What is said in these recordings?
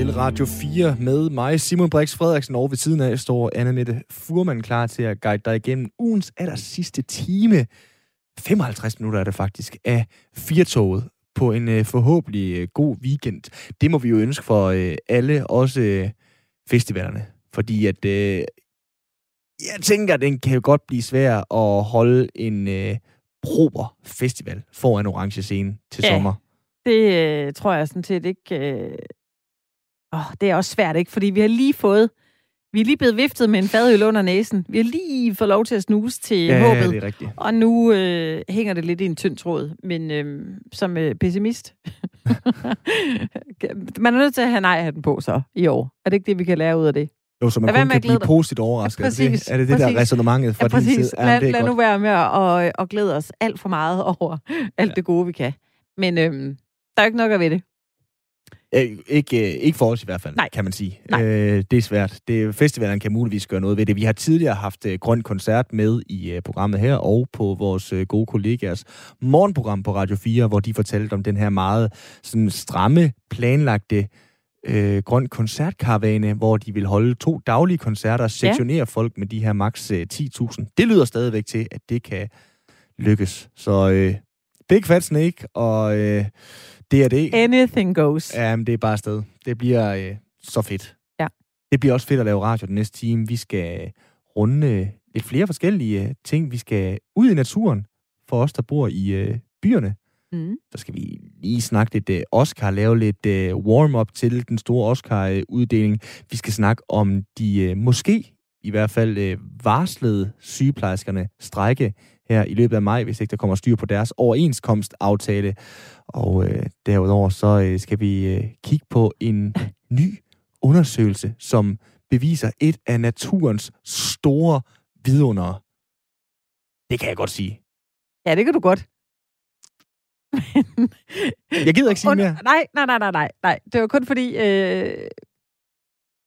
til Radio 4 med mig, Simon Brix Frederiksen, og ved siden af står Anna Mette Furman klar til at guide dig igennem ugens aller sidste time. 55 minutter er det faktisk af Firtoget på en uh, forhåbentlig uh, god weekend. Det må vi jo ønske for uh, alle, også uh, festivalerne. Fordi at uh, jeg tænker, at den kan jo godt blive svær at holde en uh, prober festival foran orange scene til Ja. sommer. Det øh, tror jeg sådan set ikke... Øh... Oh, det er også svært, ikke? Fordi vi har lige fået... Vi er lige blevet viftet med en fadøl under næsen. Vi har lige fået lov til at snuse til Ja, håbet. det er rigtigt. Og nu øh, hænger det lidt i en tynd tråd. Men øh, som øh, pessimist... man er nødt til at have nej-hatten på så i år. Er det ikke det, vi kan lære ud af det? Jo, så man kun kan blive dig. positivt overrasket. Ja, er, det, præcis, det, er det det, der er præcis. resonemanget fra Ja, din præcis. side? Ja, lad, det er lad godt. nu være med at, at, at glæde os alt for meget over alt Ja. det gode, vi kan. Men øhm, der er ikke nok at ved det. Øh, ikke, øh, ikke for os i hvert fald, Nej. kan man sige. Nej. Øh, det er svært. Det, festivalen kan muligvis gøre noget ved det. Vi har tidligere haft øh, Grøn Koncert med i øh, programmet her, og på vores øh, gode kollegaers morgenprogram på Radio 4, hvor de fortalte om den her meget sådan, stramme, planlagte øh, grøn koncertkaravane, hvor de vil holde to daglige koncerter og sektionere folk med de her maks øh, 10.000. Det lyder stadigvæk til, at det kan lykkes. Så øh, Big Fat Snake og øh, DRD... Anything goes. Ja, men det er bare afsted. Det bliver øh, så fedt. Ja. Det bliver også fedt at lave radio den næste time. Vi skal runde øh, lidt flere forskellige øh, ting. Vi skal ud i naturen for os, der bor i øh, byerne. Mm. Så skal vi lige snakke lidt øh, Oscar, lave lidt øh, warm-up til den store Oscar-uddeling. Vi skal snakke om de øh, måske i hvert fald øh, varslede sygeplejerskerne strække her i løbet af maj, hvis ikke der kommer styr på deres overenskomstaftale. Og øh, derudover så øh, skal vi øh, kigge på en ny undersøgelse, som beviser et af naturens store vidundere. Det kan jeg godt sige. Ja, det kan du godt. Jeg gider ikke sige mere. Nej, nej, nej, nej, nej, nej. Det var kun fordi... Øh,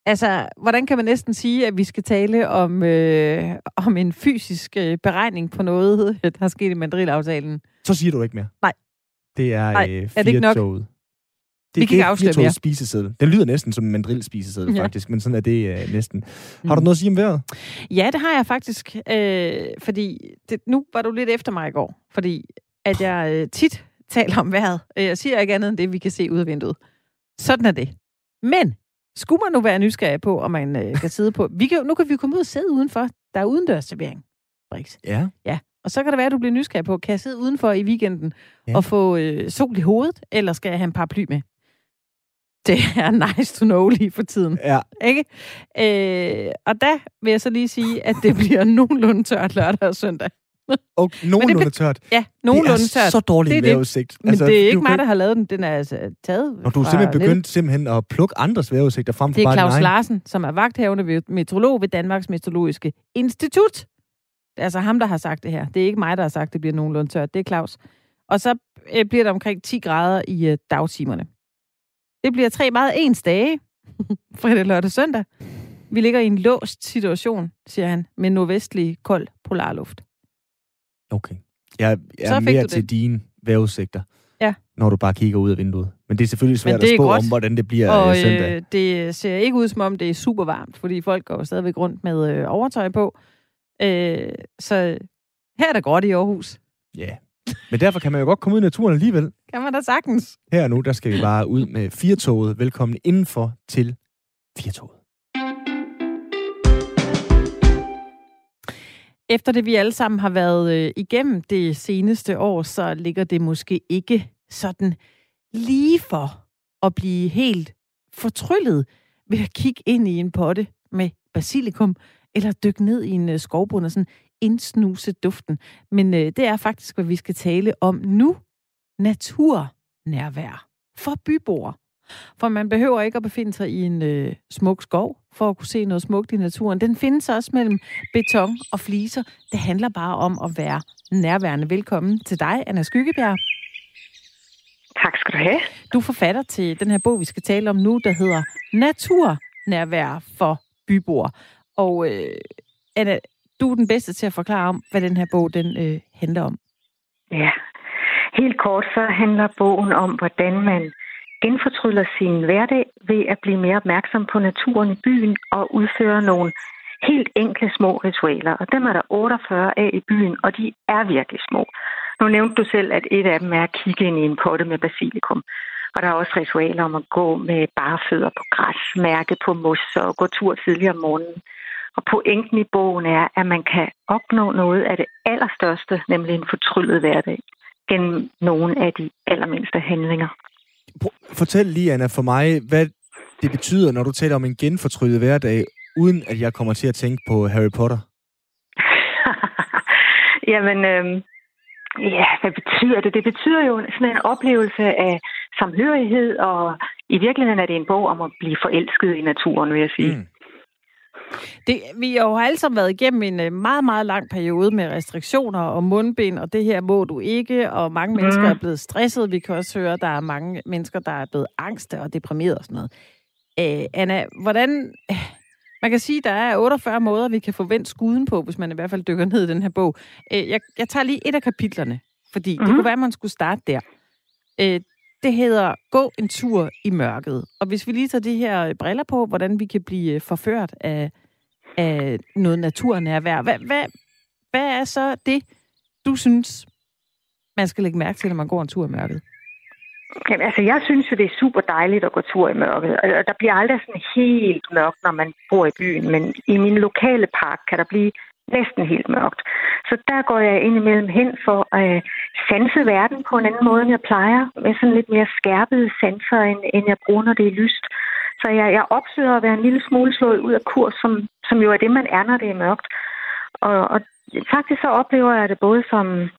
altså, hvordan kan man næsten sige, at vi skal tale om, øh, om en fysisk øh, beregning på noget, der er sket i mandrilaftalen? Så siger du ikke mere. Nej. Det er, Nej, øh, er det ikke nok? Firtoget. Det, Vi kan ikke afsløre mere. Spiseseddel. Den lyder næsten som en mandrill-spiseseddel, Ja. faktisk, men sådan er det øh, næsten. Mm. Har du noget at sige om vejret? Ja, det har jeg faktisk. Øh, fordi det, nu var du lidt efter mig i går. Fordi at jeg øh, tit taler om vejret. Jeg siger ikke andet end det, vi kan se ud af vinduet. Sådan er det. Men skulle man nu være nysgerrig på, om man øh, kan sidde på... Vi kan, nu kan vi komme ud og sidde udenfor. Der er udendørs servering. Brix. Ja. Og så kan det være, at du bliver nysgerrig på, kan jeg sidde udenfor i weekenden ja. Ja. og få øh, sol i hovedet, eller skal jeg have en paraply med? Det er nice to know lige for tiden. Ja. Ikke? Øh, og der vil jeg så lige sige, at det bliver nogenlunde tørt lørdag og søndag. Og nogenlunde tørt. Ja, nogenlunde det er tørt. så dårlig Det er det. vejrudsigt. Men altså, det er ikke mig, der har lavet den. Den er altså taget Og du er simpelthen begyndt simpelthen at plukke andres vejrudsigter frem for Det er Claus. Larsen, som er vagthavende ved meteorolog ved Danmarks Meteorologiske Institut. Det er altså ham, der har sagt det her. Det er ikke mig, der har sagt, at det bliver nogenlunde tørt. Det er Claus. Og så øh, bliver der omkring 10 grader i øh, dagtimerne. Det bliver tre meget ens dage. Fredag, lørdag, søndag. Vi ligger i en låst situation, siger han, med nordvestlig kold polarluft. Okay. Jeg, er fik mere du til det. dine vejrudsigter. Ja. Når du bare kigger ud af vinduet. Men det er selvfølgelig svært det at spå godt. om, hvordan det bliver Og øh, søndag. øh, det ser ikke ud, som om det er super varmt, fordi folk går stadigvæk rundt med øh, overtøj på. Øh, så her er det gråt i Aarhus. Ja. Men derfor kan man jo godt komme ud i naturen alligevel. Kan man da sagtens. Her nu, der skal vi bare ud med Firtoget. Velkommen indenfor til Firtoget. Efter det, vi alle sammen har været øh, igennem det seneste år, så ligger det måske ikke sådan lige for at blive helt fortryllet ved at kigge ind i en potte med basilikum, eller dykke ned i en øh, skovbund og sådan indsnuse duften. Men øh, det er faktisk, hvad vi skal tale om nu. Naturnærvær for byboer. For man behøver ikke at befinde sig i en øh, smuk skov for at kunne se noget smukt i naturen. Den findes også mellem beton og fliser. Det handler bare om at være nærværende. Velkommen til dig, Anna Skyggebjerg. Tak skal du have. Du er forfatter til den her bog, vi skal tale om nu, der hedder Naturnærvær for byboere. Og øh, Anna, du er den bedste til at forklare om, hvad den her bog den øh, handler om. Ja. Helt kort så handler bogen om, hvordan man genfortryller sin hverdag ved at blive mere opmærksom på naturen i byen og udføre nogle helt enkle små ritualer. Og dem er der 48 af i byen, og de er virkelig små. Nu nævnte du selv, at et af dem er at kigge ind i en potte med basilikum. Og der er også ritualer om at gå med bare fødder på græs, mærke på mos og gå tur tidligere om morgenen. Og pointen i bogen er, at man kan opnå noget af det allerstørste, nemlig en fortryllet hverdag, gennem nogle af de allermindste handlinger. Fortæl lige, Anna, for mig, hvad det betyder, når du taler om en genfortryllet hverdag, uden at jeg kommer til at tænke på Harry Potter. Jamen, øh, ja, hvad betyder det? Det betyder jo sådan en oplevelse af samhørighed, og i virkeligheden er det en bog om at blive forelsket i naturen, vil jeg sige. Mm. Det, vi har jo alle sammen været igennem en øh, meget, meget lang periode med restriktioner og mundbind, og det her må du ikke, og mange mennesker mm. er blevet stresset. Vi kan også høre, at der er mange mennesker, der er blevet angste og deprimeret og sådan noget. Æh, Anna, hvordan... Man kan sige, at der er 48 måder, vi kan forvente skuden på, hvis man i hvert fald dykker ned i den her bog. Æh, jeg, jeg tager lige et af kapitlerne, fordi mm. det mhm. kunne være, at man skulle starte der. Æh, det hedder Gå en tur i mørket. Og hvis vi lige tager de her briller på, hvordan vi kan blive forført af af noget naturnærvær. Hvad, hvad, hvad er så det, du synes, man skal lægge mærke til, når man går en tur i mørket? Jamen, altså, jeg synes jo, det er super dejligt at gå tur i mørket. Og der bliver aldrig sådan helt mørkt, når man bor i byen, men i min lokale park kan der blive næsten helt mørkt. Så der går jeg indimellem hen for at øh, sanse verden på en anden måde, end jeg plejer. Med sådan lidt mere skærpede sanser, end, end jeg bruger, når det er lyst. Så jeg, jeg opsøger at være en lille smule slået ud af kurs, som, som jo er det, man er, når det er mørkt. Og, og faktisk så oplever jeg det både som,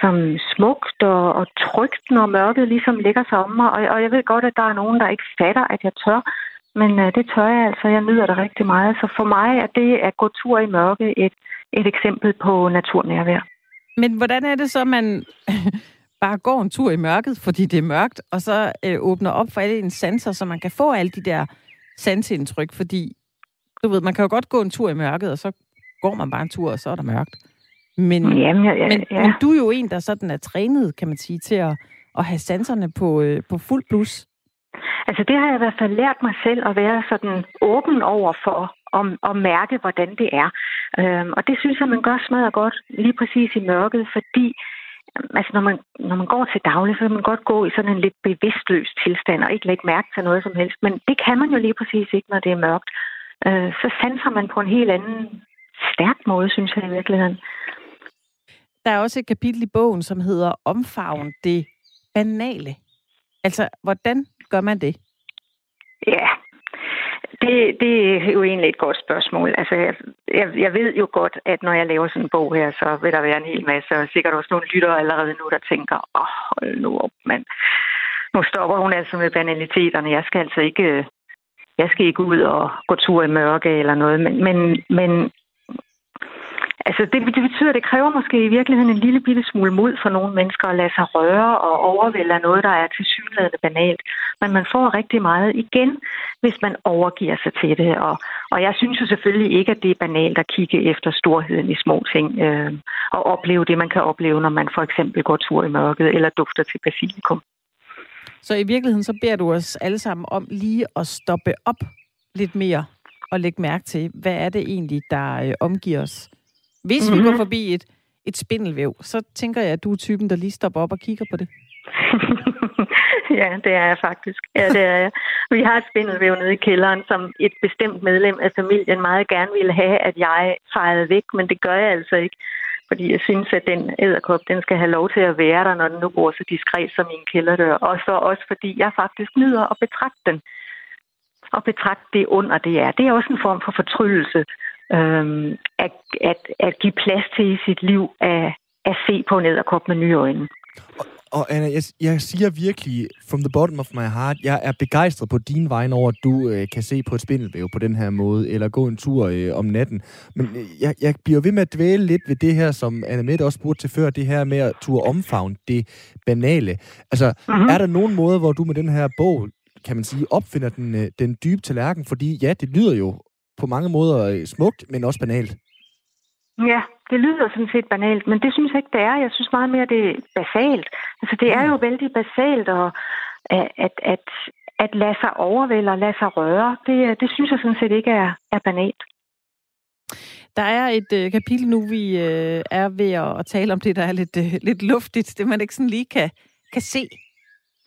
som smukt og, og trygt, når mørket ligesom ligger sig om mig. Og, og jeg ved godt, at der er nogen, der ikke fatter, at jeg tør. Men øh, det tør jeg altså. Jeg nyder det rigtig meget. Så for mig er det at gå tur i mørke et, et eksempel på naturnærvær. Men hvordan er det så, man bare går en tur i mørket, fordi det er mørkt, og så øh, åbner op for alle ens sanser, så man kan få alle de der sansindtryk, fordi du ved, man kan jo godt gå en tur i mørket, og så går man bare en tur, og så er der mørkt. Men, Jamen, ja, ja, men, ja. men du er jo en, der sådan er trænet, kan man sige, til at, at have sanserne på, øh, på fuld plus. Altså det har jeg i hvert fald lært mig selv at være sådan åben over for at, at mærke, hvordan det er. Øhm, og det synes jeg, man gør smadret godt lige præcis i mørket, fordi altså når man, når man går til daglig, så kan man godt gå i sådan en lidt bevidstløs tilstand og ikke lægge mærke til noget som helst. Men det kan man jo lige præcis ikke, når det er mørkt. Øh, så sanser man på en helt anden stærk måde, synes jeg i virkeligheden. Der er også et kapitel i bogen, som hedder Omfavn det banale. Altså, hvordan gør man det? Ja, det, det er jo egentlig et godt spørgsmål. Altså, jeg, jeg, jeg ved jo godt, at når jeg laver sådan en bog her, så vil der være en hel masse, og sikkert også nogle lyttere allerede nu, der tænker, åh, oh, hold nu op, mand. Nu stopper hun altså med banaliteterne. Jeg skal altså ikke, jeg skal ikke ud og gå tur i mørke eller noget, men, men, men Altså, det, det betyder, at det kræver måske i virkeligheden en lille bitte smule mod for nogle mennesker at lade sig røre og overvælde af noget, der er tilsyneladende banalt. Men man får rigtig meget igen, hvis man overgiver sig til det. Og, og jeg synes jo selvfølgelig ikke, at det er banalt at kigge efter storheden i små ting øh, og opleve det, man kan opleve, når man for eksempel går tur i mørket eller dufter til basilikum. Så i virkeligheden så beder du os alle sammen om lige at stoppe op lidt mere og lægge mærke til, hvad er det egentlig, der øh, omgiver os? Hvis mm-hmm. vi går mhm. forbi et, et spindelvæv, så tænker jeg, at du er typen, der lige stopper op og kigger på det. ja, det er jeg faktisk. Ja, det er jeg. Vi har et spindelvæv nede i kælderen, som et bestemt medlem af familien meget gerne ville have, at jeg fejrede væk, men det gør jeg altså ikke. Fordi jeg synes, at den æderkop, den skal have lov til at være der, når den nu bor så diskret som i en kælderdør. Og så også fordi jeg faktisk nyder at betragte den. Og betragte det under det er. Det er også en form for fortryllelse øhm, at, at, at give plads til i sit liv at, at se på en æderkop med nye øjne. Og, og Anna, jeg, jeg siger virkelig, from the bottom of my heart, jeg er begejstret på din vej over, at du øh, kan se på et spindelvæv på den her måde, eller gå en tur øh, om natten. Men øh, jeg, jeg bliver ved med at dvæle lidt ved det her, som Anna Mette også spurgte til før, det her med at turde omfavne det banale. Altså, mm-hmm. er der nogen måde, hvor du med den her bog, kan man sige, opfinder den, øh, den dybe tallerken? Fordi ja, det lyder jo på mange måder øh, smukt, men også banalt. Ja, det lyder sådan set banalt, men det synes jeg ikke, det er. Jeg synes meget mere, det er basalt. Altså, det er jo vældig basalt at, at, at, at lade sig overvælde og lade sig røre, det, det synes jeg sådan set ikke er, er banalt. Der er et øh, kapitel nu, vi øh, er ved at, at tale om det, der er lidt, øh, lidt luftigt. Det man ikke sådan lige kan, kan se.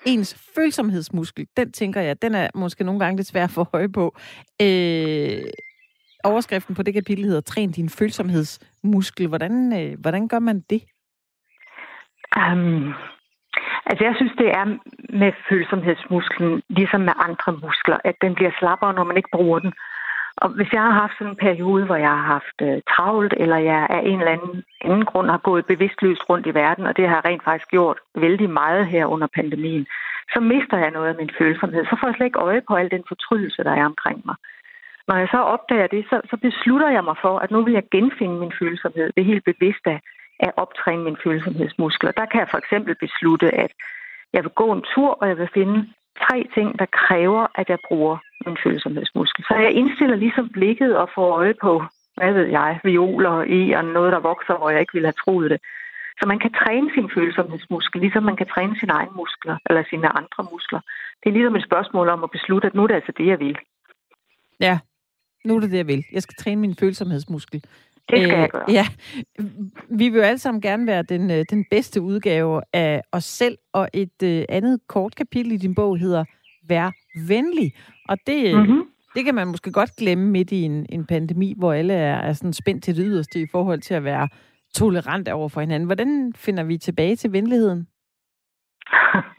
Ens følsomhedsmuskel, den tænker jeg, den er måske nogle gange lidt svær at få høje på. Øh, overskriften på det kapitel hedder Træn din følsomhedsmuskel. Hvordan, øh, hvordan gør man det? Um, altså jeg synes, det er med følsomhedsmusklen, ligesom med andre muskler, at den bliver slappere, når man ikke bruger den. Og hvis jeg har haft sådan en periode, hvor jeg har haft øh, travlt, eller jeg af en eller anden, anden grund har gået bevidstløst rundt i verden, og det har jeg rent faktisk gjort vældig meget her under pandemien, så mister jeg noget af min følsomhed. Så får jeg slet ikke øje på al den fortrydelse, der er omkring mig. Når jeg så opdager det, så, så beslutter jeg mig for, at nu vil jeg genfinde min følsomhed. Det er helt bevidst at, at optræne mine følsomhedsmuskler. Der kan jeg for eksempel beslutte, at jeg vil gå en tur, og jeg vil finde tre ting, der kræver, at jeg bruger min følsomhedsmuskel. Så jeg indstiller ligesom blikket og får øje på, hvad ved jeg, violer i og noget, der vokser, hvor jeg ikke ville have troet det. Så man kan træne sin følsomhedsmuskel, ligesom man kan træne sine egne muskler, eller sine andre muskler. Det er ligesom et spørgsmål om at beslutte, at nu er det altså det, jeg vil. Ja, nu er det det, jeg vil. Jeg skal træne min følsomhedsmuskel. Det skal øh, jeg gøre. Ja, vi vil jo alle sammen gerne være den, øh, den bedste udgave af os selv, og et øh, andet kort kapitel i din bog hedder Vær venlig. Og det, mm-hmm. det kan man måske godt glemme midt i en, en pandemi, hvor alle er, er sådan spændt til det yderste i forhold til at være tolerant over for hinanden. Hvordan finder vi tilbage til venligheden?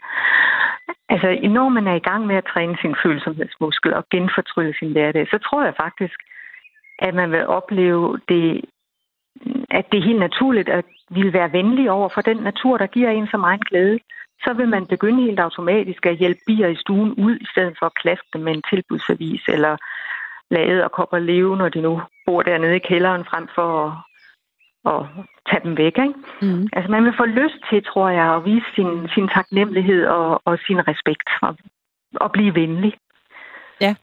altså, når man er i gang med at træne sin følsomhedsmuskel og genfortrylle sin hverdag, så tror jeg faktisk, at man vil opleve det, at det er helt naturligt at ville være venlig over for den natur, der giver en så meget glæde. Så vil man begynde helt automatisk at hjælpe bier i stuen ud, i stedet for at klaske dem med en tilbudsavis, eller lade og kopper leve, når de nu bor dernede i kælderen, frem for at, tage dem væk. Ikke? Mm. Altså man vil få lyst til, tror jeg, at vise sin, sin taknemmelighed og, og sin respekt og, og blive venlig. Ja,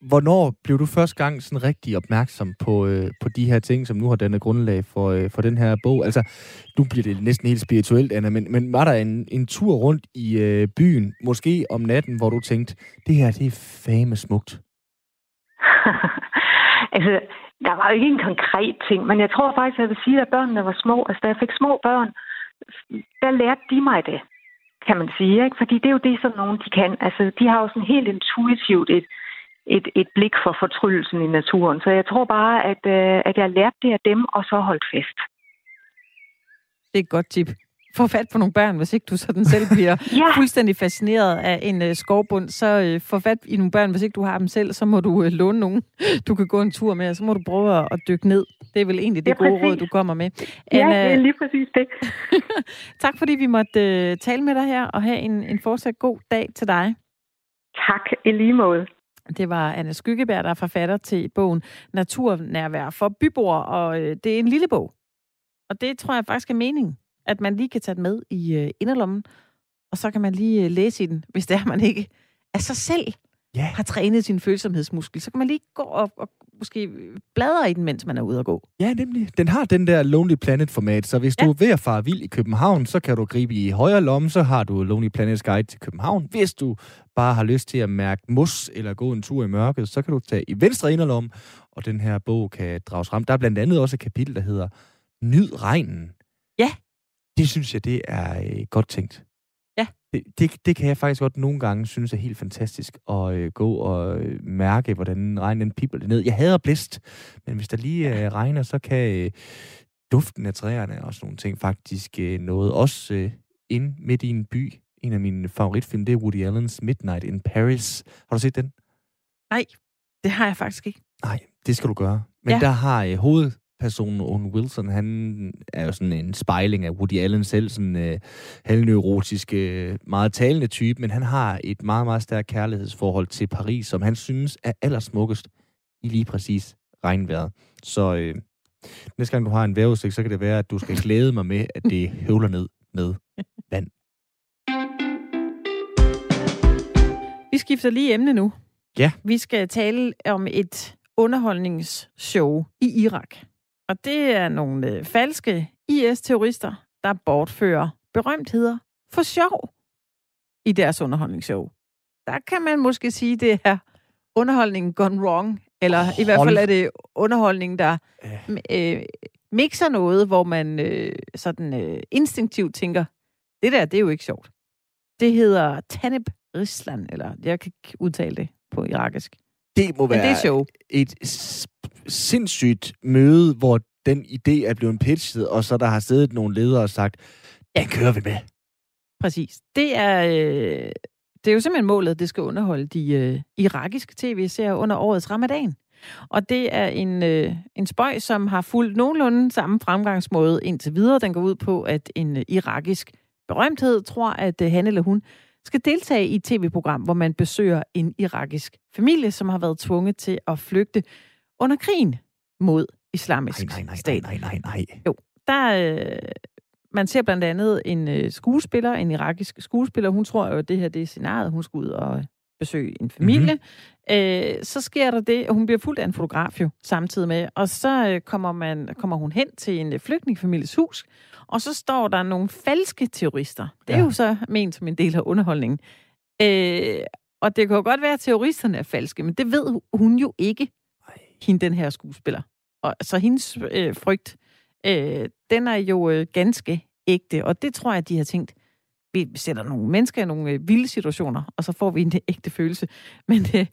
Hvornår blev du første gang sådan rigtig opmærksom på, øh, på de her ting, som nu har dannet grundlag for, øh, for den her bog? Altså, nu bliver det næsten helt spirituelt, Anna, men, men var der en, en tur rundt i øh, byen, måske om natten, hvor du tænkte, det her, det er fame smukt? altså, der var jo ikke en konkret ting, men jeg tror faktisk, at jeg vil sige, at børnene var små. Altså, da jeg fik små børn, der lærte de mig det, kan man sige. Ikke? Fordi det er jo det, som nogen de kan. Altså, de har jo sådan helt intuitivt et, et, et blik for fortryllelsen i naturen. Så jeg tror bare, at, øh, at jeg lærte det af dem, og så holdt fest. Det er et godt tip. Få fat på nogle børn, hvis ikke du sådan selv bliver ja. fuldstændig fascineret af en uh, skovbund. Så uh, få fat i nogle børn, hvis ikke du har dem selv, så må du uh, låne nogen, du kan gå en tur med, og så må du prøve at, at dykke ned. Det er vel egentlig det gode råd, du kommer med. Anna, ja, det er lige præcis det. tak fordi vi måtte uh, tale med dig her, og have en, en fortsat god dag til dig. Tak, i lige måde. Det var Anne Skyggeberg, der er forfatter til bogen Naturnærvær for byboer, og øh, det er en lille bog. Og det tror jeg faktisk er meningen, at man lige kan tage den med i øh, inderlommen, og så kan man lige øh, læse i den, hvis det er, man ikke af sig selv yeah. har trænet sin følsomhedsmuskel. Så kan man lige gå og, og måske bladre i den, mens man er ude at gå. Ja, nemlig. Den har den der Lonely Planet-format, så hvis ja. du er ved at fare vild i København, så kan du gribe i højre lomme, så har du Lonely Planet's Guide til København. Hvis du bare har lyst til at mærke mus eller gå en tur i mørket, så kan du tage i venstre inderlom, og den her bog kan drages frem. Der er blandt andet også et kapitel, der hedder Nyd regnen. Det synes jeg, det er øh, godt tænkt. Ja. Det, det, det kan jeg faktisk godt nogle gange synes er helt fantastisk at øh, gå og øh, mærke, hvordan regnen den pipler ned. Jeg hader blæst, men hvis der lige øh, regner, så kan øh, duften af træerne og sådan nogle ting faktisk øh, noget. Også øh, ind midt i en by. En af mine favoritfilm, det er Woody Allen's Midnight in Paris. Har du set den? Nej, det har jeg faktisk ikke. Nej, det skal du gøre. Men ja. der har øh, hoved, person, Owen Wilson, han er jo sådan en spejling af Woody Allen selv, sådan øh, halvneurotisk, øh, meget talende type, men han har et meget, meget stærkt kærlighedsforhold til Paris, som han synes er allersmukkest i lige præcis regnvejret. Så øh, næste gang du har en vejrudsigt, så kan det være, at du skal glæde mig med, at det høvler ned med vand. Vi skifter lige emne nu. Ja. Vi skal tale om et underholdningsshow i Irak. Og det er nogle øh, falske IS-terrorister, der bortfører berømtheder for sjov. i deres underholdningsshow. Der kan man måske sige, det er underholdningen gone wrong. Eller Hold. i hvert fald er det underholdningen, der øh, mixer noget, hvor man øh, sådan øh, instinktivt tænker, det der, det er jo ikke sjovt. Det hedder Tanib Risland, eller jeg kan ikke udtale det på irakisk. Det må være det er show. et sindssygt møde, hvor den idé er blevet pitchet, og så der har siddet nogle ledere og sagt, den kører vi med. Præcis. Det er, øh, det er jo simpelthen målet, at det skal underholde de øh, irakiske tv-serier under årets ramadan. Og det er en, øh, en spøj, som har fulgt nogenlunde samme fremgangsmåde indtil videre. Den går ud på, at en øh, irakisk berømthed tror, at øh, han eller hun skal deltage i et tv-program, hvor man besøger en irakisk familie, som har været tvunget til at flygte under krigen mod islamisk nej, nej, nej, stat. Nej, nej, nej, nej. Jo, der, øh, man ser blandt andet en øh, skuespiller, en irakisk skuespiller. Hun tror jo, at det her det er scenariet. Hun skal ud og besøge en familie. Mm-hmm. Øh, så sker der det, hun bliver fuldt af en fotograf jo samtidig med. Og så øh, kommer, man, kommer hun hen til en øh, flygtningefamilies hus, og så står der nogle falske terrorister. Det er ja. jo så ment som en del af underholdningen. Øh, og det kan jo godt være, at terroristerne er falske, men det ved hun jo ikke hende den her skuespiller. Og så hendes øh, frygt, øh, den er jo øh, ganske ægte, og det tror jeg, de har tænkt, vi sætter nogle mennesker i nogle øh, vilde situationer, og så får vi en ægte følelse. Men øh,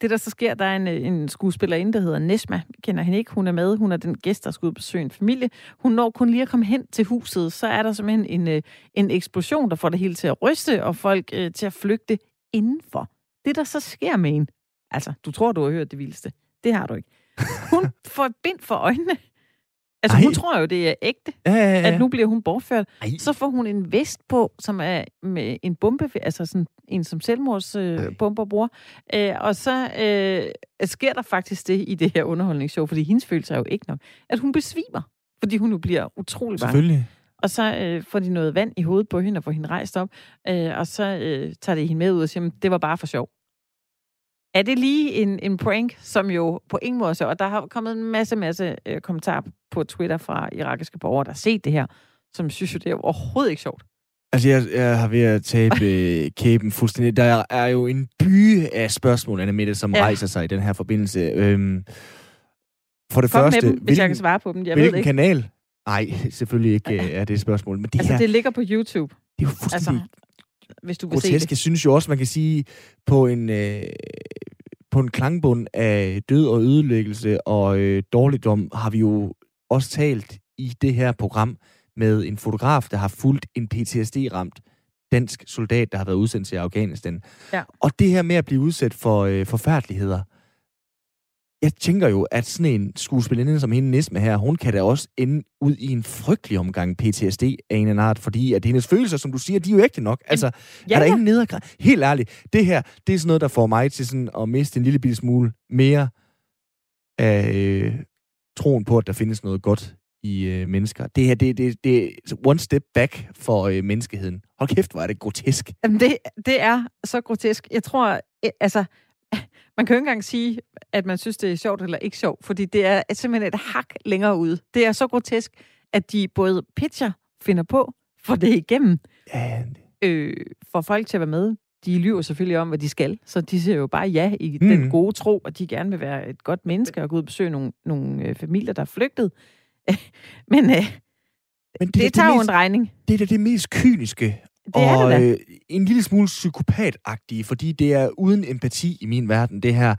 det, der så sker, der er en, øh, en skuespillerinde, der hedder Nesma. Vi kender hende ikke. Hun er med. Hun er den gæst, der skal ud besøge en familie. Hun når kun lige at komme hen til huset. Så er der simpelthen en, øh, en eksplosion, der får det hele til at ryste, og folk øh, til at flygte indenfor. Det, der så sker med en... Altså, du tror, du har hørt det vildeste. Det har du ikke. Hun får bind for øjnene. Altså, Ej. hun tror jo, det er ægte, ja, ja, ja. at nu bliver hun bortført. Ej. Så får hun en vest på, som er med en bombe, altså sådan en som selvmordsbomber øh, bruger. Øh, og så øh, sker der faktisk det i det her underholdningsshow, fordi hendes følelse er jo ikke nok, at hun besvimer, fordi hun nu bliver utrolig bange. Selvfølgelig. Og så øh, får de noget vand i hovedet på hende og får hende rejst op, øh, og så øh, tager det hende med ud og siger, det var bare for sjov. Er det lige en, en prank, som jo på ingen måde så, og der har kommet en masse, masse øh, kommentarer på Twitter fra irakiske borgere, der har set det her, som synes jo, det er overhovedet ikke sjovt. Altså, jeg, jeg har ved at tabe øh, kæben fuldstændig. Der er jo en by af spørgsmål, Anna Mette, som ja. rejser sig i den her forbindelse. Øhm, for det Kom første... med dem, hvis hvilken, jeg kan svare på dem. Jeg hvilken ved ikke. kanal? Nej, selvfølgelig ikke øh, er det et spørgsmål. Men det altså, her, det ligger på YouTube. Det er jo fuldstændig altså, hvis du vil grotesk. se det. Jeg synes jo også, man kan sige, på en, øh, på en klangbund af død og ødelæggelse og øh, dårligdom, har vi jo også talt i det her program med en fotograf, der har fulgt en PTSD-ramt dansk soldat, der har været udsendt til Afghanistan. Ja. Og det her med at blive udsat for øh, forfærdeligheder, jeg tænker jo, at sådan en skuespillerinde som hende Nisme her, hun kan da også ende ud i en frygtelig omgang PTSD af en eller art, fordi at hendes følelser, som du siger, de er jo ægte nok. Altså, ja, er der ja. ingen nedergrad? Helt ærligt, det her, det er sådan noget, der får mig til sådan at miste en lille bitte smule mere af øh, troen på, at der findes noget godt i øh, mennesker. Det her, det, det, det er one step back for øh, menneskeheden. Hold kæft, hvor er det grotesk. Jamen, det, det er så grotesk. Jeg tror, altså, man kan jo ikke engang sige, at man synes, det er sjovt eller ikke sjovt, fordi det er simpelthen et hak længere ude. Det er så grotesk, at de både pitcher, finder på, for det igennem, ja. øh, får folk til at være med. De lyver selvfølgelig om, hvad de skal, så de siger jo bare ja i mm. den gode tro, at de gerne vil være et godt menneske og gå ud og besøge nogle, nogle øh, familier, der er flygtet. Men, øh, Men det, det tager det jo en regning. Det er da det mest kyniske det er og det øh, en lille smule psykopatagtige, fordi det er uden empati i min verden, det her,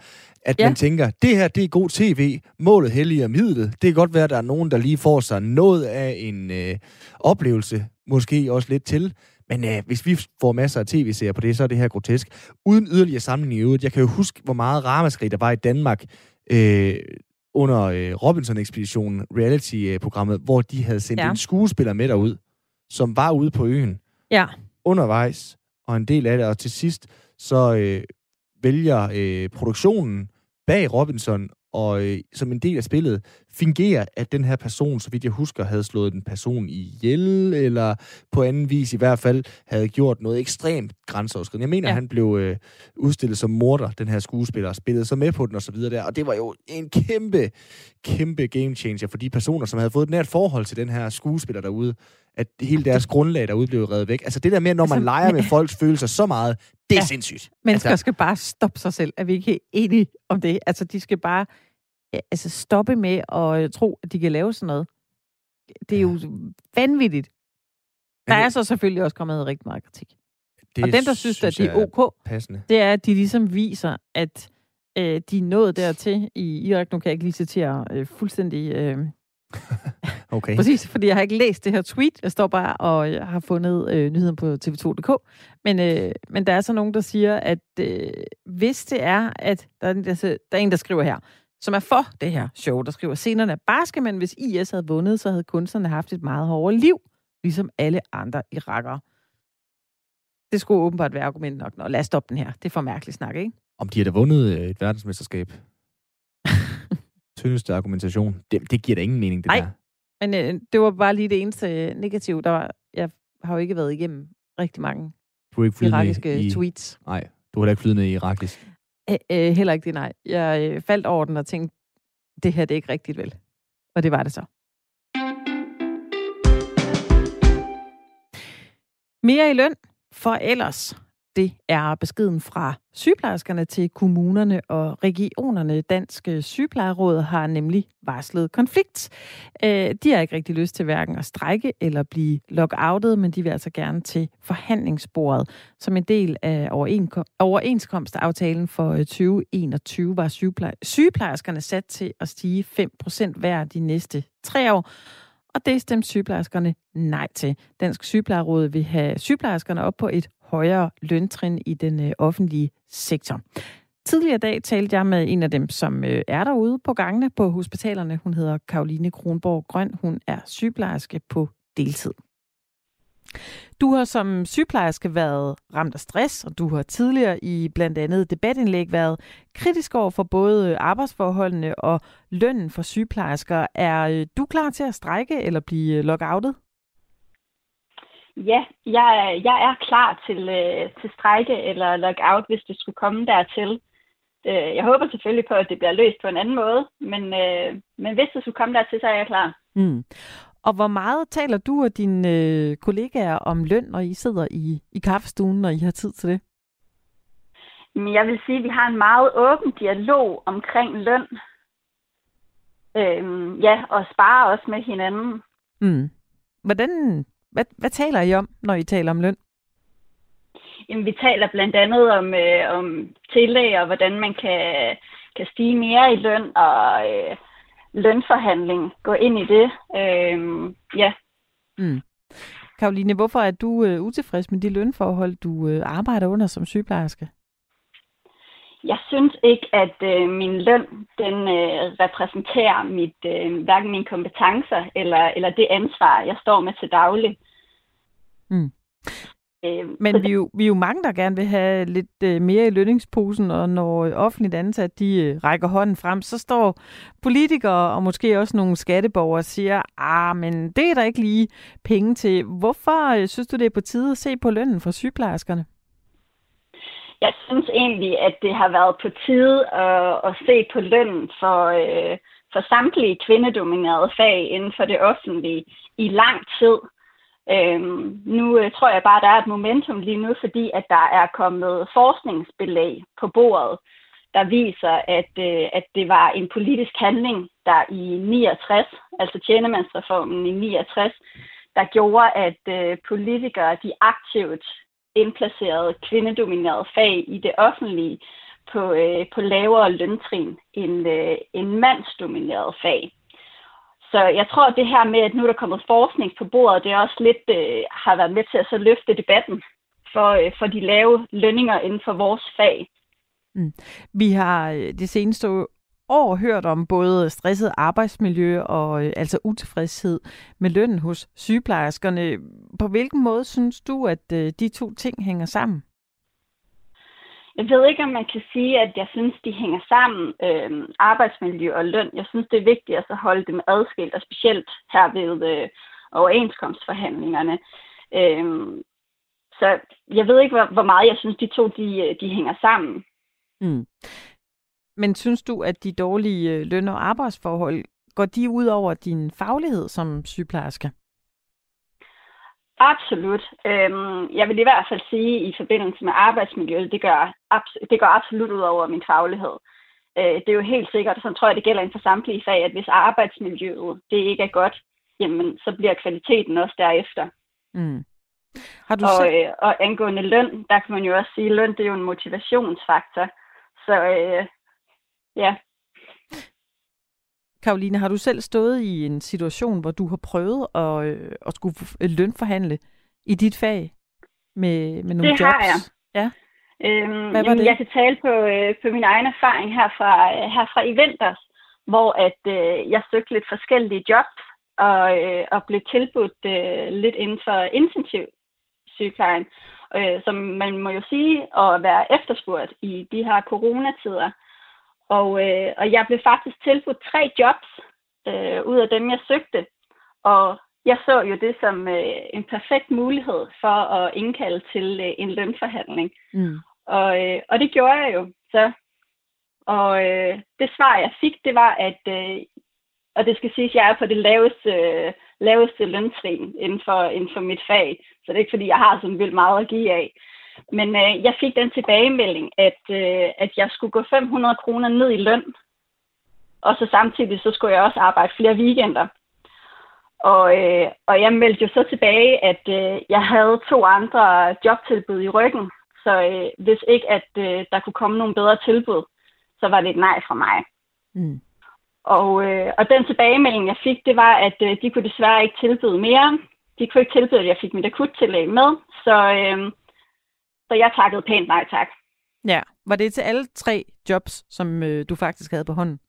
at ja. man tænker, det her, det er god tv, målet helliger midlet. Det kan godt være, at der er nogen, der lige får sig noget af en øh, oplevelse, måske også lidt til, men øh, hvis vi får masser af tv-serier på det, så er det her grotesk. Uden yderligere sammenligning i øvrigt. Jeg kan jo huske, hvor meget ramaskrig der var i Danmark øh, under øh, Robinson-ekspeditionen, reality-programmet, hvor de havde sendt ja. en skuespiller med derud, som var ude på øen ja. undervejs, og en del af det, og til sidst så øh, vælger øh, produktionen bag Robinson og øh, som en del af spillet fingerer, at den her person, så vidt jeg husker, havde slået en person ihjel, eller på anden vis i hvert fald havde gjort noget ekstremt grænseoverskridende. Jeg mener, ja. han blev øh, udstillet som morder, den her skuespiller, og spillede så med på den og så videre der, og det var jo en kæmpe, kæmpe game changer for de personer, som havde fået et nært forhold til den her skuespiller derude, at hele deres grundlag derude blev reddet væk. Altså det der med, når man altså, leger med folks følelser så meget, det er ja, sindssygt. Mennesker altså, skal bare stoppe sig selv. Er vi ikke helt enige om det? Altså de skal bare altså, stoppe med at tro, at de kan lave sådan noget. Det er jo vanvittigt. Der er så selvfølgelig også kommet rigtig meget kritik. Det og dem, der synes, synes at det er ok, passende. det er, at de ligesom viser, at øh, de er nået dertil i Irak. Nu kan jeg ikke lige citere øh, fuldstændig... Øh, okay. Præcis, fordi jeg har ikke læst det her tweet. Jeg står bare og jeg har fundet øh, nyheden på tv2.dk. Men, øh, men der er så nogen, der siger, at øh, hvis det er, at der er, der, der er en, der skriver her, som er for det her show, der skriver, scenerne er barske, men hvis IS havde vundet, så havde kunstnerne haft et meget hårdere liv, ligesom alle andre irakere. Det skulle åbenbart være argument nok. Nå, lad os stoppe den her. Det er for mærkeligt snak, ikke? Om de har da vundet øh, et verdensmesterskab. Tyndeste argumentation. Det, det giver da ingen mening, det Nej, der. men øh, det var bare lige det eneste øh, negativ. Der var, jeg har jo ikke været igennem rigtig mange du er ikke irakiske i, tweets. Nej, du har heller ikke flydende i irakisk. Æ, øh, heller ikke det, nej. Jeg øh, faldt over den og tænkte, det her det er ikke rigtigt vel. Og det var det så. Mere i løn, for ellers det er beskeden fra sygeplejerskerne til kommunerne og regionerne. Dansk øh, Sygeplejeråd har nemlig varslet konflikt. Øh, de har ikke rigtig lyst til hverken at strække eller blive lockoutet, men de vil altså gerne til forhandlingsbordet. Som en del af overenskomstaftalen for øh, 2021 var sygeplejerskerne sat til at stige 5% hver de næste tre år. Og det stemte sygeplejerskerne nej til. Dansk Sygeplejeråd vil have sygeplejerskerne op på et højere løntrin i den øh, offentlige sektor. Tidligere dag talte jeg med en af dem, som øh, er derude på gangene på hospitalerne. Hun hedder Karoline Kronborg Grøn. Hun er sygeplejerske på deltid. Du har som sygeplejerske været ramt af stress, og du har tidligere i blandt andet debatindlæg været kritisk over for både arbejdsforholdene og lønnen for sygeplejersker. Er øh, du klar til at strække eller blive lockoutet? Ja, jeg, jeg er klar til, øh, til strække eller lockout, hvis det skulle komme dertil. Øh, jeg håber selvfølgelig på, at det bliver løst på en anden måde, men, øh, men hvis det skulle komme dertil, så er jeg klar. Mm. Og hvor meget taler du og dine øh, kollegaer om løn, når I sidder i, i kaffestuen, når I har tid til det? Jeg vil sige, at vi har en meget åben dialog omkring løn. Øhm, ja, og sparer også med hinanden. Mm. Hvordan, hvad, hvad taler I om, når I taler om løn? Jamen, vi taler blandt andet om, øh, om tillæg og hvordan man kan, kan stige mere i løn og øh, lønforhandling. Gå ind i det. Øh, ja. Mm. Karoline, hvorfor er du øh, utilfreds med de lønforhold, du øh, arbejder under som sygeplejerske? Jeg synes ikke, at øh, min løn den øh, repræsenterer mit øh, hverken mine kompetencer eller, eller det ansvar, jeg står med til daglig. Mm. Øh, Men vi er, jo, vi er jo mange, der gerne vil have lidt øh, mere i lønningsposen, og når offentligt ansat de øh, rækker hånden frem, så står politikere og måske også nogle skatteborgere og siger, ah, men det er der ikke lige penge til. Hvorfor øh, synes du, det er på tide at se på lønnen for sygeplejerskerne? Jeg synes egentlig, at det har været på tide at, at se på lønnen for, øh, for samtlige kvindedominerede fag inden for det offentlige i lang tid. Øhm, nu øh, tror jeg bare, at der er et momentum lige nu, fordi at der er kommet forskningsbelæg på bordet, der viser, at, øh, at det var en politisk handling, der i 69, altså tjenemandsreformen i 69, der gjorde, at øh, politikere de aktivt indplacerede kvindedominerede fag i det offentlige på, øh, på lavere løntrin end, øh, end mandsdominerede fag. Så jeg tror, at det her med, at nu er der kommet forskning på bordet, det er også lidt øh, har været med til at så løfte debatten for, øh, for de lave lønninger inden for vores fag. Mm. Vi har øh, det seneste år hørt om både stresset arbejdsmiljø og øh, altså utilfredshed med lønnen hos sygeplejerskerne. På hvilken måde synes du, at øh, de to ting hænger sammen? Jeg ved ikke, om man kan sige, at jeg synes, de hænger sammen, øh, arbejdsmiljø og løn. Jeg synes, det er vigtigt at så holde dem adskilt, og specielt her ved øh, overenskomstforhandlingerne. Øh, så jeg ved ikke, hvor, hvor meget jeg synes, de to de, de hænger sammen. Mm. Men synes du, at de dårlige øh, løn- og arbejdsforhold, går de ud over din faglighed som sygeplejerske? Absolut. Øhm, jeg vil i hvert fald sige, at i forbindelse med arbejdsmiljøet, det gør, det går absolut ud over min faglighed. Øh, det er jo helt sikkert, og så tror jeg, det gælder inden for samtlige fag, at hvis arbejdsmiljøet det ikke er godt, jamen, så bliver kvaliteten også derefter. Mm. Har du og, selv... øh, og angående løn, der kan man jo også sige, at løn det er jo en motivationsfaktor. Så øh, ja. Karoline, har du selv stået i en situation, hvor du har prøvet at, øh, at skulle lønforhandle i dit fag med, med nogle det jobs? Det har jeg. Ja. Øhm, Hvad var det? Jeg kan tale på, øh, på min egen erfaring her fra, øh, her fra i vinters, hvor at øh, jeg søgte lidt forskellige jobs og, øh, og blev tilbudt øh, lidt inden for intensiv sygeplejen, øh, som man må jo sige at være efterspurgt i de her coronatider. Og, øh, og jeg blev faktisk tilbudt tre jobs øh, ud af dem, jeg søgte. Og jeg så jo det som øh, en perfekt mulighed for at indkalde til øh, en lønforhandling. Mm. Og, øh, og det gjorde jeg jo så. Og øh, det svar, jeg fik, det var, at, øh, og det skal siges, at jeg er på det laveste, øh, laveste løntrin inden for, inden for mit fag. Så det er ikke, fordi jeg har sådan vildt meget at give af. Men øh, jeg fik den tilbagemelding, at, øh, at jeg skulle gå 500 kroner ned i løn. Og så samtidig så skulle jeg også arbejde flere weekender. Og, øh, og jeg meldte jo så tilbage, at øh, jeg havde to andre jobtilbud i ryggen. Så øh, hvis ikke, at øh, der kunne komme nogle bedre tilbud, så var det et nej fra mig. Mm. Og, øh, og den tilbagemelding, jeg fik, det var, at øh, de kunne desværre ikke tilbyde mere. De kunne ikke tilbyde, at jeg fik mit akuttillæg med. Så, øh, så jeg takkede pænt nej tak. Ja, var det til alle tre jobs, som øh, du faktisk havde på hånden?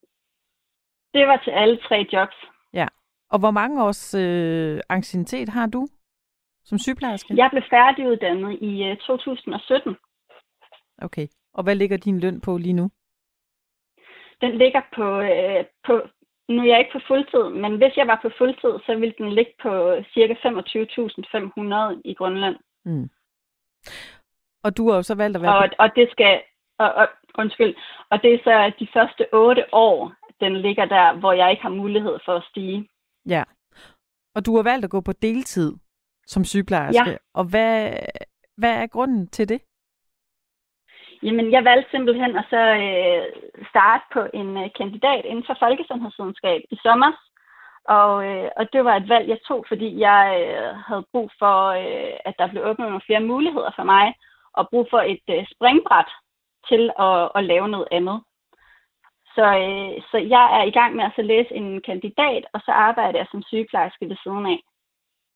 Det var til alle tre jobs. Ja, og hvor mange års øh, anciennitet har du som sygeplejerske? Jeg blev færdiguddannet i øh, 2017. Okay, og hvad ligger din løn på lige nu? Den ligger på, øh, på, nu er jeg ikke på fuldtid, men hvis jeg var på fuldtid, så ville den ligge på cirka 25.500 i Grønland. Mm. Og du har jo så valgt at være... Og, og det skal... Og, og, undskyld. Og det er så de første otte år, den ligger der, hvor jeg ikke har mulighed for at stige. Ja. Og du har valgt at gå på deltid som sygeplejerske. Ja. Og hvad, hvad er grunden til det? Jamen, jeg valgte simpelthen at så øh, starte på en øh, kandidat inden for folkesundhedsvidenskab i sommer. Og, øh, og det var et valg, jeg tog, fordi jeg øh, havde brug for, øh, at der blev åbnet nogle flere muligheder for mig, og brug for et øh, springbræt til at, at lave noget andet. Så, øh, så jeg er i gang med at så læse en kandidat, og så arbejder jeg som sygeplejerske ved siden af.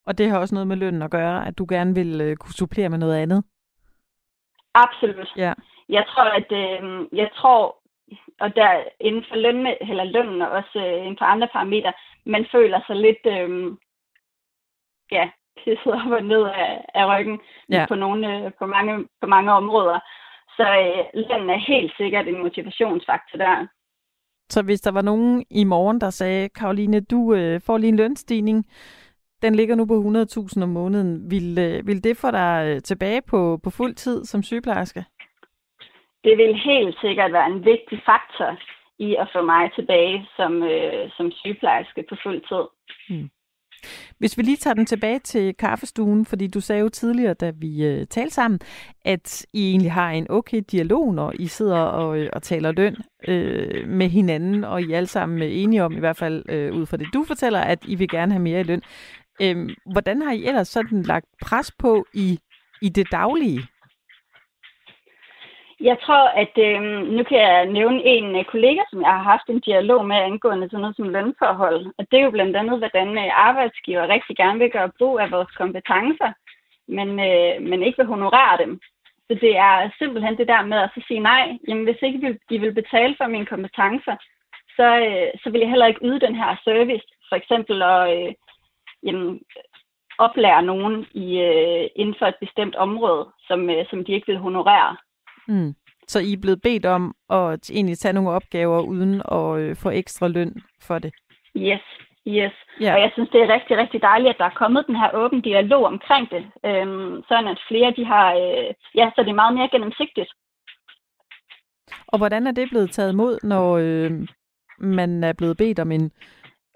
Og det har også noget med lønnen at gøre, at du gerne vil øh, kunne supplere med noget andet? Absolut. Ja. Jeg tror, at øh, jeg tror, og der inden for løn, eller lønnen og også øh, inden for andre parametre, man føler sig lidt, øh, ja, pisset op og ned af, af ryggen ja. på, nogle, øh, på, mange, på mange områder. Så øh, lønnen er helt sikkert en motivationsfaktor der. Så hvis der var nogen i morgen, der sagde, Karoline, du øh, får lige en lønstigning, den ligger nu på 100.000 om måneden. Vil, øh, vil det få dig øh, tilbage på, på fuld tid som sygeplejerske? Det vil helt sikkert være en vigtig faktor i at få mig tilbage som, øh, som sygeplejerske på fuld tid. Hmm. Hvis vi lige tager den tilbage til kaffestuen, fordi du sagde jo tidligere, da vi øh, talte sammen, at I egentlig har en okay dialog, når I sidder og, øh, og taler løn øh, med hinanden, og I er alle sammen enige om, i hvert fald øh, ud fra det, du fortæller, at I vil gerne have mere i løn. Øh, hvordan har I ellers sådan lagt pres på i, i det daglige? Jeg tror, at øh, nu kan jeg nævne en øh, kollega, som jeg har haft en dialog med angående sådan noget som lønforhold. Og det er jo blandt andet, hvordan øh, arbejdsgiver rigtig gerne vil gøre brug af vores kompetencer, men, øh, men ikke vil honorere dem. Så det er simpelthen det der med at så sige nej. Jamen, hvis ikke de vil betale for mine kompetencer, så, øh, så vil jeg heller ikke yde den her service. For eksempel at øh, jamen, oplære nogen i, øh, inden for et bestemt område, som, øh, som de ikke vil honorere. Mm. Så I er blevet bedt om at egentlig tage nogle opgaver uden at øh, få ekstra løn for det? Yes, yes. Ja. Og jeg synes, det er rigtig, rigtig dejligt, at der er kommet den her åben dialog omkring det. Øhm, sådan at flere, de har, øh, ja, så det er meget mere gennemsigtigt. Og hvordan er det blevet taget imod, når øh, man er blevet bedt om en,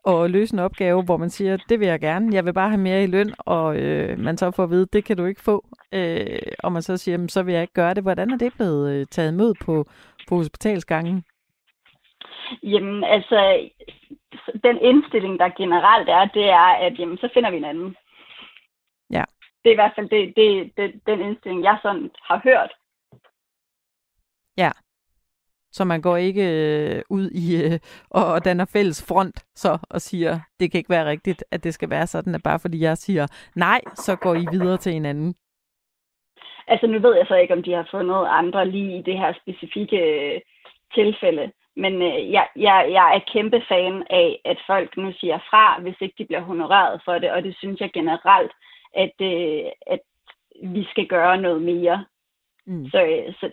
at løse en opgave, hvor man siger, det vil jeg gerne, jeg vil bare have mere i løn, og øh, man så får at vide, det kan du ikke få, øh, og man så siger, så vil jeg ikke gøre det. Hvordan er det blevet øh, taget imod på, på hospitalsgangen? Jamen, altså, den indstilling, der generelt er, det er, at jamen, så finder vi en anden. Ja. Det er i hvert fald det, det, det, den indstilling, jeg sådan har hørt. Ja. Så man går ikke øh, ud i øh, og, og danner fælles front så og siger, det kan ikke være rigtigt, at det skal være sådan, at bare fordi jeg siger nej, så går I videre til en anden. Altså nu ved jeg så ikke, om de har fundet andre lige i det her specifikke øh, tilfælde. Men øh, jeg, jeg, jeg er kæmpe fan af, at folk nu siger fra, hvis ikke de bliver honoreret for det. Og det synes jeg generelt, at, øh, at vi skal gøre noget mere. Mm. Så, øh, så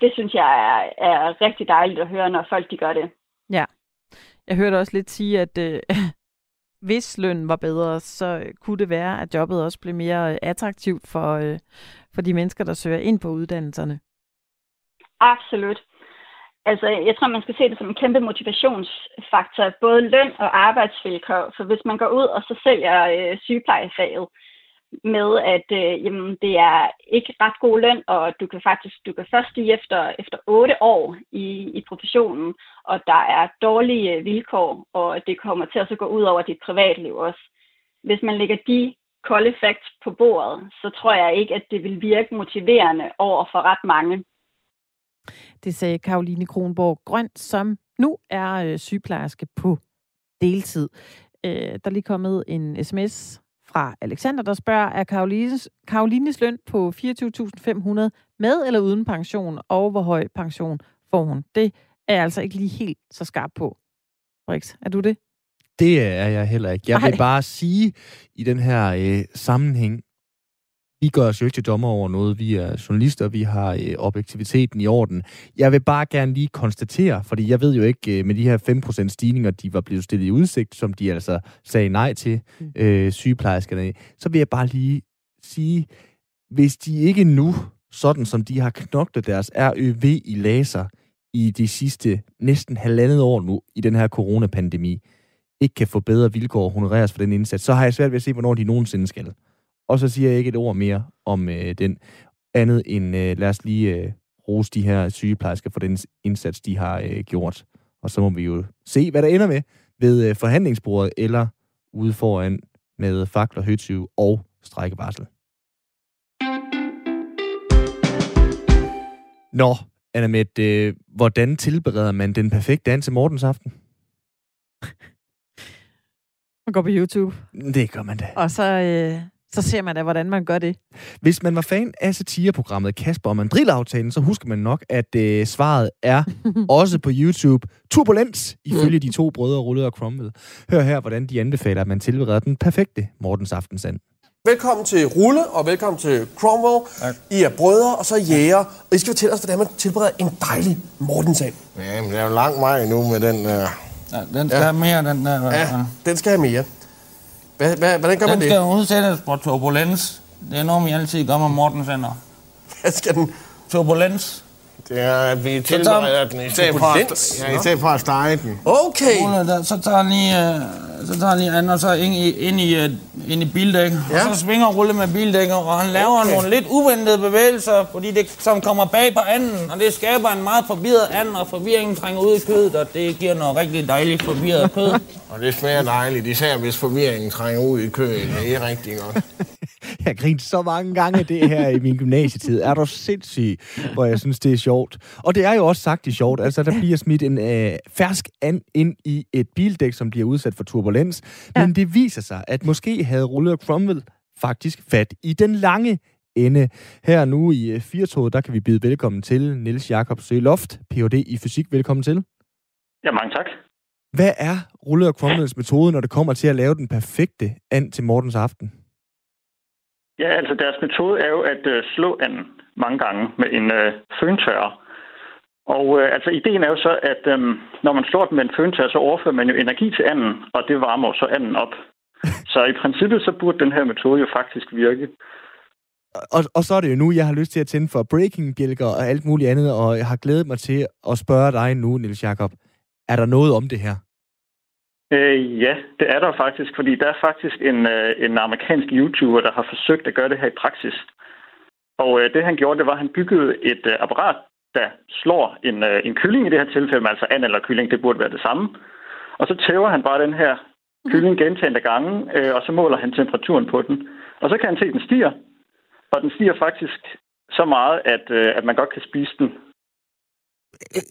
det synes jeg er, er rigtig dejligt at høre, når folk de gør det. Ja. Jeg hørte også lidt sige, at øh, hvis lønnen var bedre, så kunne det være, at jobbet også blev mere attraktivt for, øh, for de mennesker, der søger ind på uddannelserne. Absolut. Altså, jeg tror, man skal se det som en kæmpe motivationsfaktor, både løn og arbejdsvilkår. For hvis man går ud og så sælger øh, sygeplejefaget med, at øh, jamen, det er ikke ret god løn, og du kan faktisk du kan først stige efter, efter 8 år i, i professionen, og der er dårlige øh, vilkår, og det kommer til at så gå ud over dit privatliv også. Hvis man lægger de kolde facts på bordet, så tror jeg ikke, at det vil virke motiverende over for ret mange. Det sagde Karoline Kronborg Grøn, som nu er øh, sygeplejerske på deltid. Øh, der er lige kommet en sms fra Alexander, der spørger, er Karolines, Karolines løn på 24.500 med eller uden pension, og hvor høj pension får hun? Det er jeg altså ikke lige helt så skarp på. Brix, er du det? Det er jeg heller ikke. Jeg Ej. vil bare sige i den her øh, sammenhæng, vi gør os jo ikke til dommer over noget. Vi er journalister, vi har øh, objektiviteten i orden. Jeg vil bare gerne lige konstatere, fordi jeg ved jo ikke øh, med de her 5% stigninger, de var blevet stillet i udsigt, som de altså sagde nej til, mm. øh, sygeplejerskerne, så vil jeg bare lige sige, hvis de ikke nu, sådan som de har knoklet deres RØV i laser i de sidste næsten halvandet år nu, i den her coronapandemi, ikke kan få bedre vilkår og honoreres for den indsats, så har jeg svært ved at se, hvornår de nogensinde skal. Og så siger jeg ikke et ord mere om øh, den andet end, øh, lad os lige øh, rose de her sygeplejersker for den indsats, de har øh, gjort. Og så må vi jo se, hvad der ender med ved øh, forhandlingsbordet eller ude foran med fakler, høtyv og strækkevarsel. Nå, Anna Mette, øh, hvordan tilbereder man den perfekte dans til Mortens aften? Man går på YouTube. Det gør man da. Og så øh, så ser man da, hvordan man gør det. Hvis man var fan af satireprogrammet Kasper og Mandrill-aftalen, så husker man nok, at øh, svaret er også på YouTube. Turbulens, ifølge de to brødre Rulle og Cromwell. Hør her, hvordan de anbefaler, at man tilbereder den perfekte Mortens aftensand. Velkommen til Rulle, og velkommen til Cromwell. Tak. I er brødre, og så jæger. Og I skal fortælle os, hvordan man tilbereder en dejlig Mortensand. Ja, men det er jo lang vej nu med den... Uh... Ja, den skal ja. have mere, den der. Ja, den skal have mere. Hvad, hvad, hvordan gør den man det? Den skal udsættes på turbulens. Det er noget, vi altid gør med Mortensender. Hvad skal den? Turbulens. Det er, at vi tilbereder den i stedet, for at, ja, i stedet for at stege den. Okay. Så tager lige, øh, så tager lige an, og så ind i, ind i, øh, ind i bildæk. Ja. Og så svinger Rulle med bildækker, og han laver okay. nogle lidt uventede bevægelser, fordi det som kommer bag på anden, og det skaber en meget forvirret anden, og forvirringen trænger ud i kødet, og det giver noget rigtig dejligt forvirret kød. og det smager dejligt, især hvis forvirringen trænger ud i kødet. Det er rigtig godt. jeg har grint så mange gange det her i min gymnasietid. Er du sindssyg, hvor jeg synes, det er sjovt. Og det er jo også sagt i sjovt. Altså, der bliver smidt en øh, fersk and ind i et bildæk, som bliver udsat for turbulens. Ja. Men det viser sig, at måske havde Rulle og Cromwell faktisk fat i den lange ende. Her nu i øh, Firtoget, der kan vi byde velkommen til Niels Jakob Søloft, Ph.D. i fysik. Velkommen til. Ja, mange tak. Hvad er Rulle og Cromwells metode, når det kommer til at lave den perfekte and til Mortens aften? Ja, altså deres metode er jo at øh, slå anden mange gange med en øh, føntørrer. Og øh, altså ideen er jo så, at øh, når man slår den med en føntørrer, så overfører man jo energi til anden, og det varmer så anden op. så i princippet så burde den her metode jo faktisk virke. Og, og så er det jo nu, jeg har lyst til at tænde for breaking-bjælker og alt muligt andet, og jeg har glædet mig til at spørge dig nu, Nils Jakob. Er der noget om det her? Øh, ja, det er der faktisk, fordi der er faktisk en, øh, en amerikansk YouTuber, der har forsøgt at gøre det her i praksis. Og øh, det han gjorde, det var, at han byggede et øh, apparat, der slår en, øh, en kylling i det her tilfælde, altså and eller kylling, det burde være det samme. Og så tæver han bare den her kylling gentagende gange, øh, og så måler han temperaturen på den. Og så kan han se, at den stiger. Og den stiger faktisk så meget, at, øh, at man godt kan spise den. Øh, øh,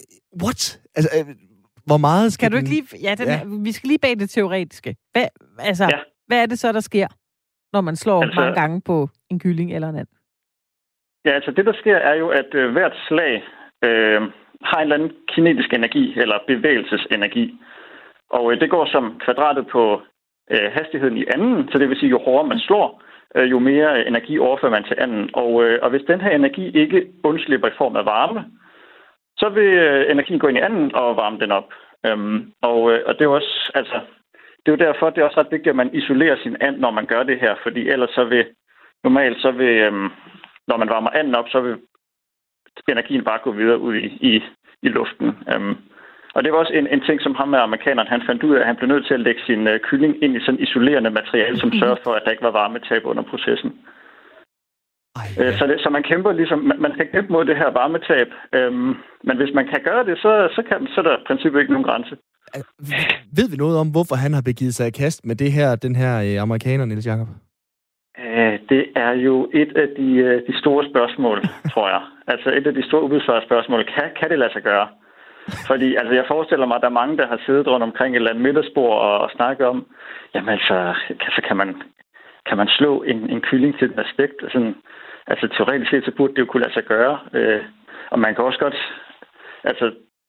what? Altså, øh, hvor meget skal Kan du ikke lige... Ja, den, Ja. vi skal lige bag det teoretiske. Hvad, altså, Ja. hvad er det så, der sker, når man slår Altså- mange gange på en kylling eller en and? Ja, altså det, der sker, er jo, at øh, hvert slag øh, har en eller anden kinetisk energi, eller bevægelsesenergi. Og øh, det går som kvadratet på øh, hastigheden i anden, så det vil sige, jo hårdere man slår, øh, jo mere øh, energi overfører man til anden. Og, øh, og hvis den her energi ikke undslipper i form af varme, så vil øh, energien gå ind i anden og varme den op. Øhm, og, øh, og det er jo også, altså, det er jo derfor, det er også ret vigtigt, at man isolerer sin and, når man gør det her, fordi ellers så vil, normalt så vil, øhm, når man varmer anden op, så vil energien bare gå videre ud i, i, i luften. Øhm, og det var også en, en ting, som ham med amerikaneren, han fandt ud af, at han blev nødt til at lægge sin øh, kylling ind i sådan isolerende materiale, som sørger for, at der ikke var varmetab under processen. Ej, Øh, så, det, så man kæmper ligesom, man, skal kæmpe mod det her varmetab, øhm, men hvis man kan gøre det, så, så, kan, så er der i princippet ikke nogen grænse. Ved vi noget om, hvorfor han har begivet sig i kast med det her, den her øh, amerikaner, Niels Jacob? Øh, det er jo et af de, øh, de store spørgsmål, tror jeg. Altså et af de store ubesvarede spørgsmål. Kan, kan det lade sig gøre? Fordi altså, jeg forestiller mig, at der er mange, der har siddet rundt omkring et eller andet middagsbord og, og snakket om, jamen altså, så kan man, kan man slå en, en kylling til et aspekt? Sådan, altså teoretisk set, så burde det jo kunne lade sig gøre. Øh, og man kan også godt... Altså,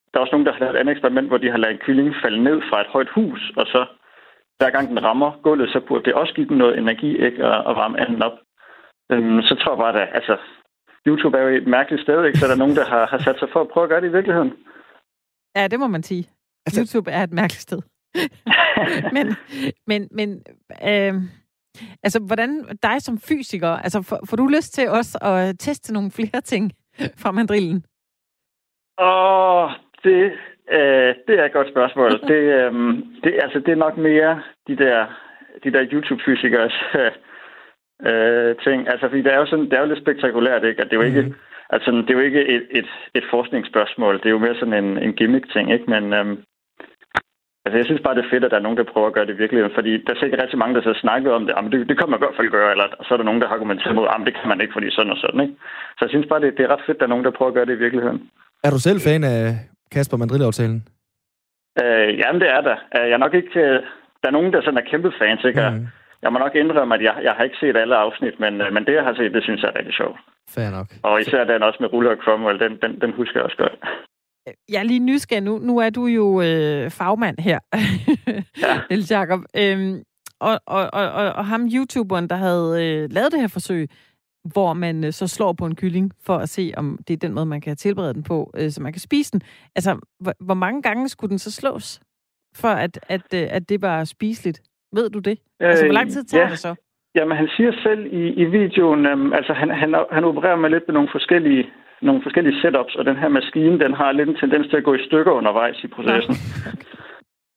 der er også nogen, der har lavet et andet eksperiment, hvor de har ladet en kylling falde ned fra et højt hus, og så hver gang den rammer gulvet, så burde det også give den noget energi, ikke? Og, og varme anden op. Øhm, så tror jeg bare, at altså, YouTube er jo et mærkeligt sted, ikke? Så er der nogen, der har, har sat sig for at prøve at gøre det i virkeligheden. Ja, det må man sige. Altså... YouTube er et mærkeligt sted. men, men, men øh, altså, hvordan dig som fysiker, altså, får, får du lyst til også at teste nogle flere ting fra mandrillen? Åh, det, øh, det er et godt spørgsmål. Det, øh, det, altså, det er nok mere de der, de der YouTube-fysikers øh, ting. Altså, fordi det er jo, sådan, det er jo lidt spektakulært, ikke? At det er jo ikke, mm. altså, det er jo ikke et, et, et forskningsspørgsmål. Det er jo mere sådan en, en gimmick-ting, ikke? Men øh, altså, jeg synes bare, det er fedt, at der er nogen, der prøver at gøre det i virkeligheden. Fordi der er sikkert rigtig mange, der så snakket om det. Jamen, det, det kan man i hvert fald gøre. Eller så er der nogen, der har argumenteret mod, at det kan man ikke, fordi sådan og sådan, ikke? Så jeg synes bare, det, det er ret fedt, at der er nogen, der prøver at gøre det i virkeligheden. Er du selv fan af Kasper Mandrill-aftalen? Øh, jamen, det er der. Øh, Jeg er nok ikke... øh, Der er nogen, der sådan er kæmpe fans, ikke? Mm. Mm. Jeg må nok indrømme, at jeg, jeg har ikke set alle afsnit, men, øh, men det, jeg har set, det synes jeg er rigtig sjovt. Fair nok. Og især den også med Rulle og Cromwell, den, den, den husker jeg også godt. Jeg er lige nysgerrig nu. Nu er du jo øh, fagmand her, Ja. Niels Jacob. Øhm, og, og, og, og, og ham, YouTuberen, der havde øh, lavet det her forsøg, hvor man øh, så slår på en kylling for at se, om det er den måde, man kan tilberede den på, øh, så man kan spise den. Altså, hvor, hvor mange gange skulle den så slås, for at, at, øh, at det var spiseligt? Ved du det? Altså, hvor lang tid tager ja. det så? Jamen, han siger selv i, i videoen, øhm, altså han, han, han opererer med lidt med nogle forskellige, nogle forskellige setups, og den her maskine, den har lidt en tendens til at gå i stykker undervejs i processen.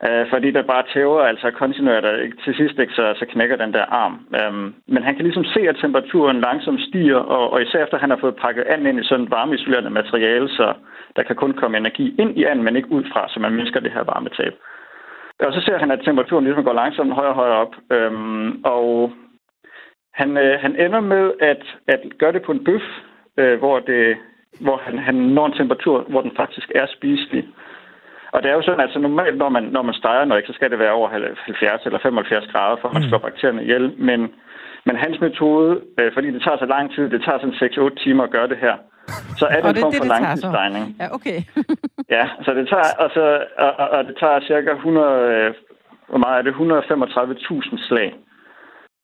Øh, fordi der bare tæver altså kontinuert, og ikke- til sidst ikke, så, så knækker den der arm. Øhm, men han kan ligesom se, at temperaturen langsomt stiger, og, og især efter han har fået pakket anden ind i sådan et varmeisolerende materiale, så der kan kun komme energi ind i anden, men ikke ud fra, så man mindsker det her varmetab. Og så ser han, at temperaturen ligesom går langsomt højere og højere op. Øhm, og han, øh, han ender med at, at gøre det på en bøf, øh, hvor, det, hvor han, han når en temperatur, hvor den faktisk er spiselig. Og det er jo sådan, altså normalt, når man, når man steger noget, så skal det være over 70 eller 75 grader, for at man slår bakterierne ihjel. Men, men hans metode, øh, fordi det tager så lang tid, det tager sådan 6-8 timer at gøre det her, så er det en form det, for langtidsstejning. Ja, okay. Ja, så det tager, og, så, og, og, og det tager cirka 100, øh, hvor meget er det? 135.000 slag.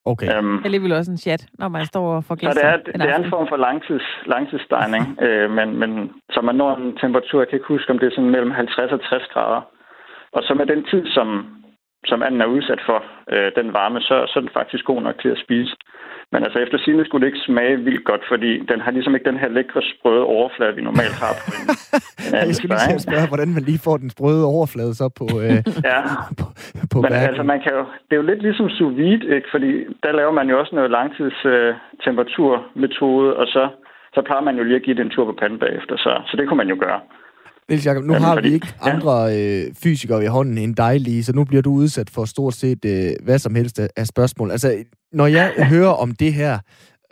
Okay. Øhm, Alligevel også en chat, når man står og får så gæster det er, en det er en form for langtids, langtidsstejning, øh, men, men så man når en temperatur, jeg kan ikke huske, om det er sådan mellem 50 og 60 grader. Og så med den tid, som, som anden er udsat for øh, den varme, så, så er den faktisk god nok til at spise. Men altså efter sine skulle det ikke smage vildt godt, fordi den har ligesom ikke den her lækre sprøde overflade, vi normalt har på en, en Jeg skulle lige spørge, hvordan man lige får den sprøde overflade så på, øh, ja. på, på Men værken. altså, man kan jo, det er jo lidt ligesom sous vide, ikke? fordi der laver man jo også noget langtids øh, og så, så plejer man jo lige at give det en tur på panden bagefter, så, så det kunne man jo gøre. Niels Jacob, nu Jamen, har fordi- vi ikke ja. andre øh, fysikere i hånden end dig lige, så nu bliver du udsat for stort set øh, hvad som helst af, spørgsmål. Altså, når jeg hører om det her,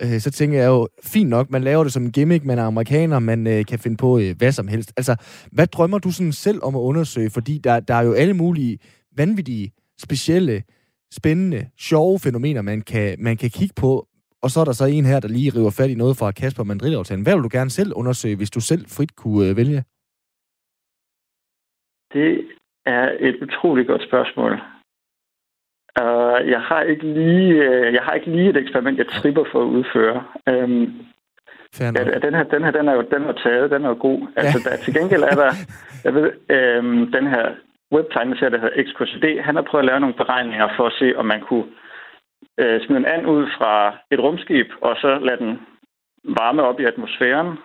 øh, så tænker jeg jo, fint nok, man laver det som en gimmick, man er amerikaner, man øh, kan finde på øh, hvad som helst. Altså, hvad drømmer du sådan selv om at undersøge? Fordi der, der er jo alle mulige vanvittige, specielle, spændende, sjove fænomener, man kan, man kan kigge på, og så er der så en her, der lige river fat i noget fra Kasper Mandrill-aftalen. Hvad vil du gerne selv undersøge, hvis du selv frit kunne øh, vælge? Det er et utroligt godt spørgsmål. Uh, jeg har ikke lige, uh, jeg har ikke lige et eksperiment, jeg tripper for at udføre. Um, ja, den her, den her, den er jo den er taget, den er jo god. Altså, der, til gengæld er der, jeg ved, um, den her webtegneserie, der hedder XKCD, han har prøvet at lave nogle beregninger for at se, om man kunne uh, smide en and ud fra et rumskib, og så lade den varme op i atmosfæren,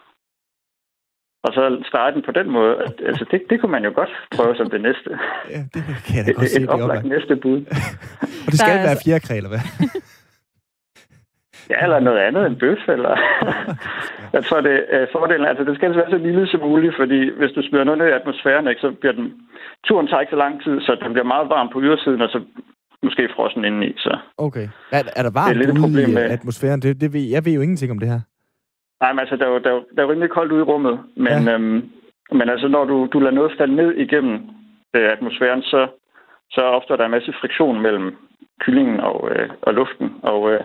og så starte den på den måde. Altså, det, det kunne man jo godt prøve som det næste. Ja, det kan jeg da Et, godt se, et det er oplagt oplagt. næste bud. Og det skal Der er være altså- fjerkræ, eller hvad? Ja, eller noget andet end bøf, eller... jeg tror, det er fordelen. Altså, det skal altså være så lille som muligt, fordi hvis du smider noget ned i atmosfæren, ikke, så bliver den... Turen tager ikke så lang tid, så den bliver meget varm på ydersiden, og så måske frossen indeni. Så. Okay. Er, er der varmt lidt et ude problem i med- atmosfæren? Det, det ved, jeg ved jo ingenting om det her. Nej, men altså, der er jo, der er jo, der er jo rimelig koldt ude i rummet, men, ja. øhm, men altså, når du, du lader noget falde ned igennem øh, atmosfæren, så, så opstår der en masse friktion mellem kyllingen og, øh, og luften, og øh,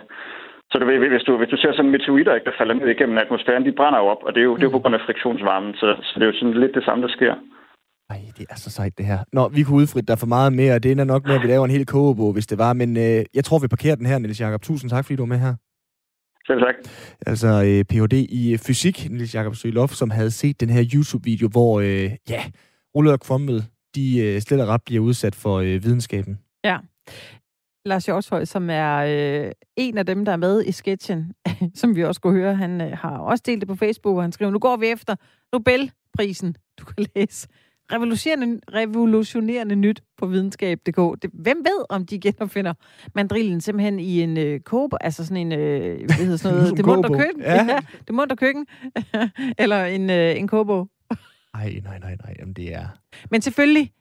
så du ved, hvis du, hvis du ser sådan meteoritter, ikke, der falder ned igennem atmosfæren, de brænder jo op, og det er jo, det er jo på grund af friktionsvarmen, så, så det er jo sådan lidt det samme, der sker. Ej, det er så sejt, det her. Nå, vi kunne udfritte dig for meget mere, og det ender nok med, at vi laver en hel kogebog, hvis det var. Men øh, jeg tror, vi parkerer den her, Niels Jakob. Tusind tak, fordi du var med her. Selv tak. Altså øh, Ph.D. i øh, fysik, Niels Jakob Søgelof, som havde set den her YouTube-video, hvor, øh, ja, Rulle og Krummel, de øh, slet og ret bliver udsat for øh, videnskaben. Ja. Lars Hjortshøj, som er øh, en af dem, der er med i sketchen, som vi også kunne høre, han øh, har også delt det på Facebook, og han skriver, nu går vi efter Nobelprisen. Du kan læse revolutionerende, revolutionerende nyt på videnskab.dk. Det, hvem ved, om de genopfinder mandrillen simpelthen i en øh, kobe, altså sådan en, øh, hvad hedder sådan noget, det munter køkken, Ja. ja. det munter køkken, eller en, øh, en kobo. Ej, nej, nej, nej, jamen det er... Men selvfølgelig,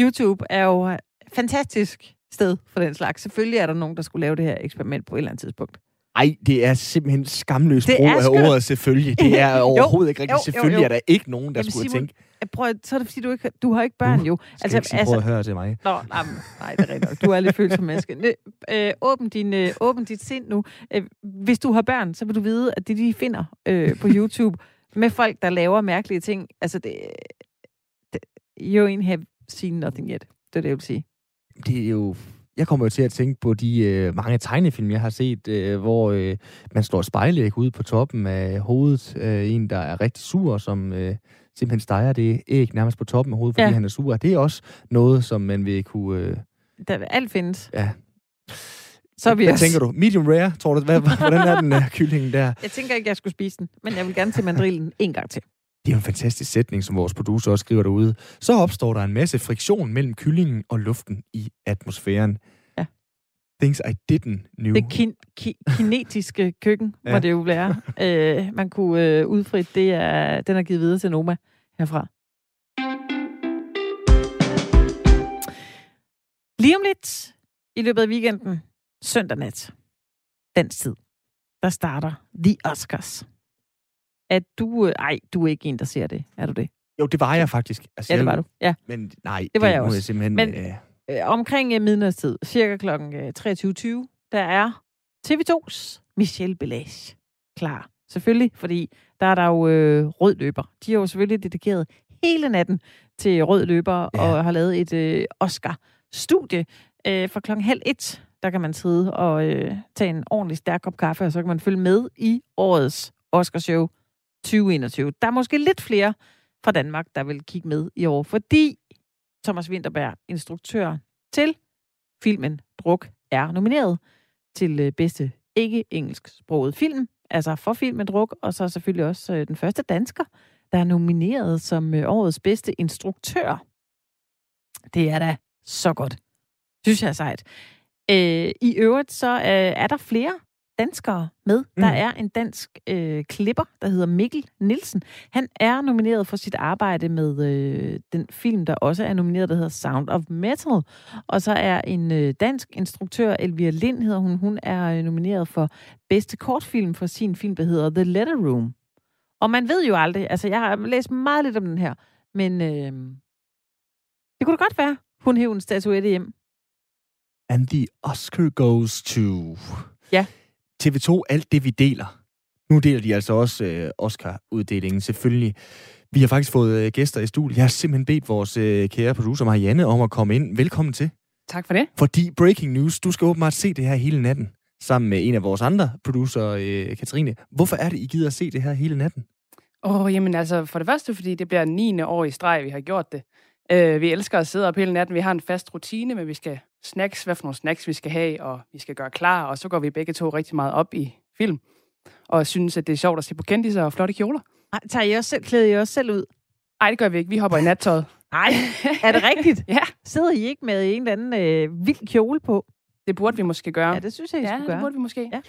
YouTube er jo et fantastisk sted for den slags. Selvfølgelig er der nogen, der skulle lave det her eksperiment på et eller andet tidspunkt. Ej, det er simpelthen skamløs Det brug er af skørt. ordet selvfølgelig. Det er overhovedet ikke rigtigt. jo, jo, selvfølgelig jo. er der ikke nogen, der Jamen, skulle Simon, tænke, prøver, så er det fordi, du, ikke, du har ikke børn, Uh, jo. altså, ikke sige, prøv at høre til mig. Nå, nej, nej, det er rigtigt. Du er lidt følsom menneske. Nø, øh, åbn, din, øh, åbn dit sind nu. Øh, hvis du har børn, så vil du vide, at det, de finder øh, på YouTube med folk, der laver mærkelige ting, altså det, det you ain't have seen nothing yet. Det er det, jeg vil sige. det er jo... Jeg kommer jo til at tænke på de øh, mange tegnefilm, jeg har set, øh, hvor øh, man slår spejlæg ud på toppen af hovedet. Øh, en, der er rigtig sur, som øh, simpelthen steger det æg nærmest på toppen af hovedet, fordi Ja. ja. han er sur. Det er også noget, som man vil kunne... Øh, Der, alt findes. ja. Så er vi Hvad også- tænker du? Medium rare, tror du? Hvad, hvordan er den uh, kylling der? Jeg tænker ikke, jeg skulle spise den, men jeg vil gerne til mandrillen en gang til. Det er en fantastisk sætning, som vores producer også skriver derude. Så opstår der en masse friktion mellem kyllingen og luften i atmosfæren. Ja. Things I didn't know. Det kin- ki- kinetiske køkken, ja. Må det jo være. øh, man kunne øh, udfrit, det er, den er givet videre til Noma herfra. Lige om lidt, i løbet af weekenden, søndag nat, dansk tid, der starter The Oscars. At du, øh, ej, du er ikke en, der ser det, er du det? Jo, det var jeg faktisk. Altså, Ja, det jeg- var du. Ja. Men nej, Det var jeg må også. Jeg simpelthen, Men- øh, Øh, omkring øh, midnadstid, cirka kl. 23.20, der er TV2's Michelle Belage klar. Selvfølgelig, fordi der er der jo øh, rød løber. De har jo selvfølgelig dedikeret hele natten til rød løber. Ja. og har lavet et øh, Oscar-studie. Øh, fra klokken halv et, der kan man sidde og øh, tage en ordentlig stærk kop kaffe, og så kan man følge med i årets Oscarshow 2021. Der er måske lidt flere fra Danmark, der vil kigge med i år, fordi Thomas Winterberg, instruktør til filmen Druk er nomineret til øh, bedste ikke-engelsksproget film, altså for filmen Druk, og så selvfølgelig også øh, den første dansker, der er nomineret som øh, årets bedste instruktør. Det er da så godt. Synes jeg er sejt. Øh, I øvrigt så øh, er der flere danskere med. Mm. Der er en dansk øh, klipper, der hedder Mikkel Nielsen. Han er nomineret for sit arbejde med øh, den film, der også er nomineret, der hedder Sound of Metal. Og så er en øh, dansk instruktør, Elvira Lind hedder hun, hun er øh, nomineret for bedste kortfilm for sin film, der hedder The Letter Room. Og man ved jo aldrig, altså jeg har læst meget lidt om den her, men øh, det kunne da godt være, hun hævde en statuette hjem. And the Oscar goes to... Ja. TV2, alt det vi deler. Nu deler de altså også øh, Oscar-uddelingen, selvfølgelig. Vi har faktisk fået øh, gæster i studiet. Jeg har simpelthen bedt vores øh, kære producer Marianne om at komme ind. Velkommen til. Tak for det. Fordi breaking news, du skal åbenbart se det her hele natten, sammen med en af vores andre producer, øh, Katrine. Hvorfor er det, I gider at se det her hele natten? Åh, oh, jamen altså, for det første, fordi det bliver 9. år i streg, vi har gjort det. Uh, vi elsker at sidde op hele natten. Vi har en fast rutine, men vi skal snacks, hvad for nogle snacks vi skal have, og vi skal gøre klar, og så går vi begge to rigtig meget op i film, og synes, at det er sjovt at se på kendiser og flotte kjoler. Ej, tager I også selv, klæder I også selv ud? Nej, det gør vi ikke. Vi hopper i nattøjet. Nej, er det rigtigt? ja. Sidder I ikke med en eller anden øh, vild kjole på? Det burde vi måske gøre. Ja, det synes jeg, I ja, skulle gøre. det burde vi måske. Ja.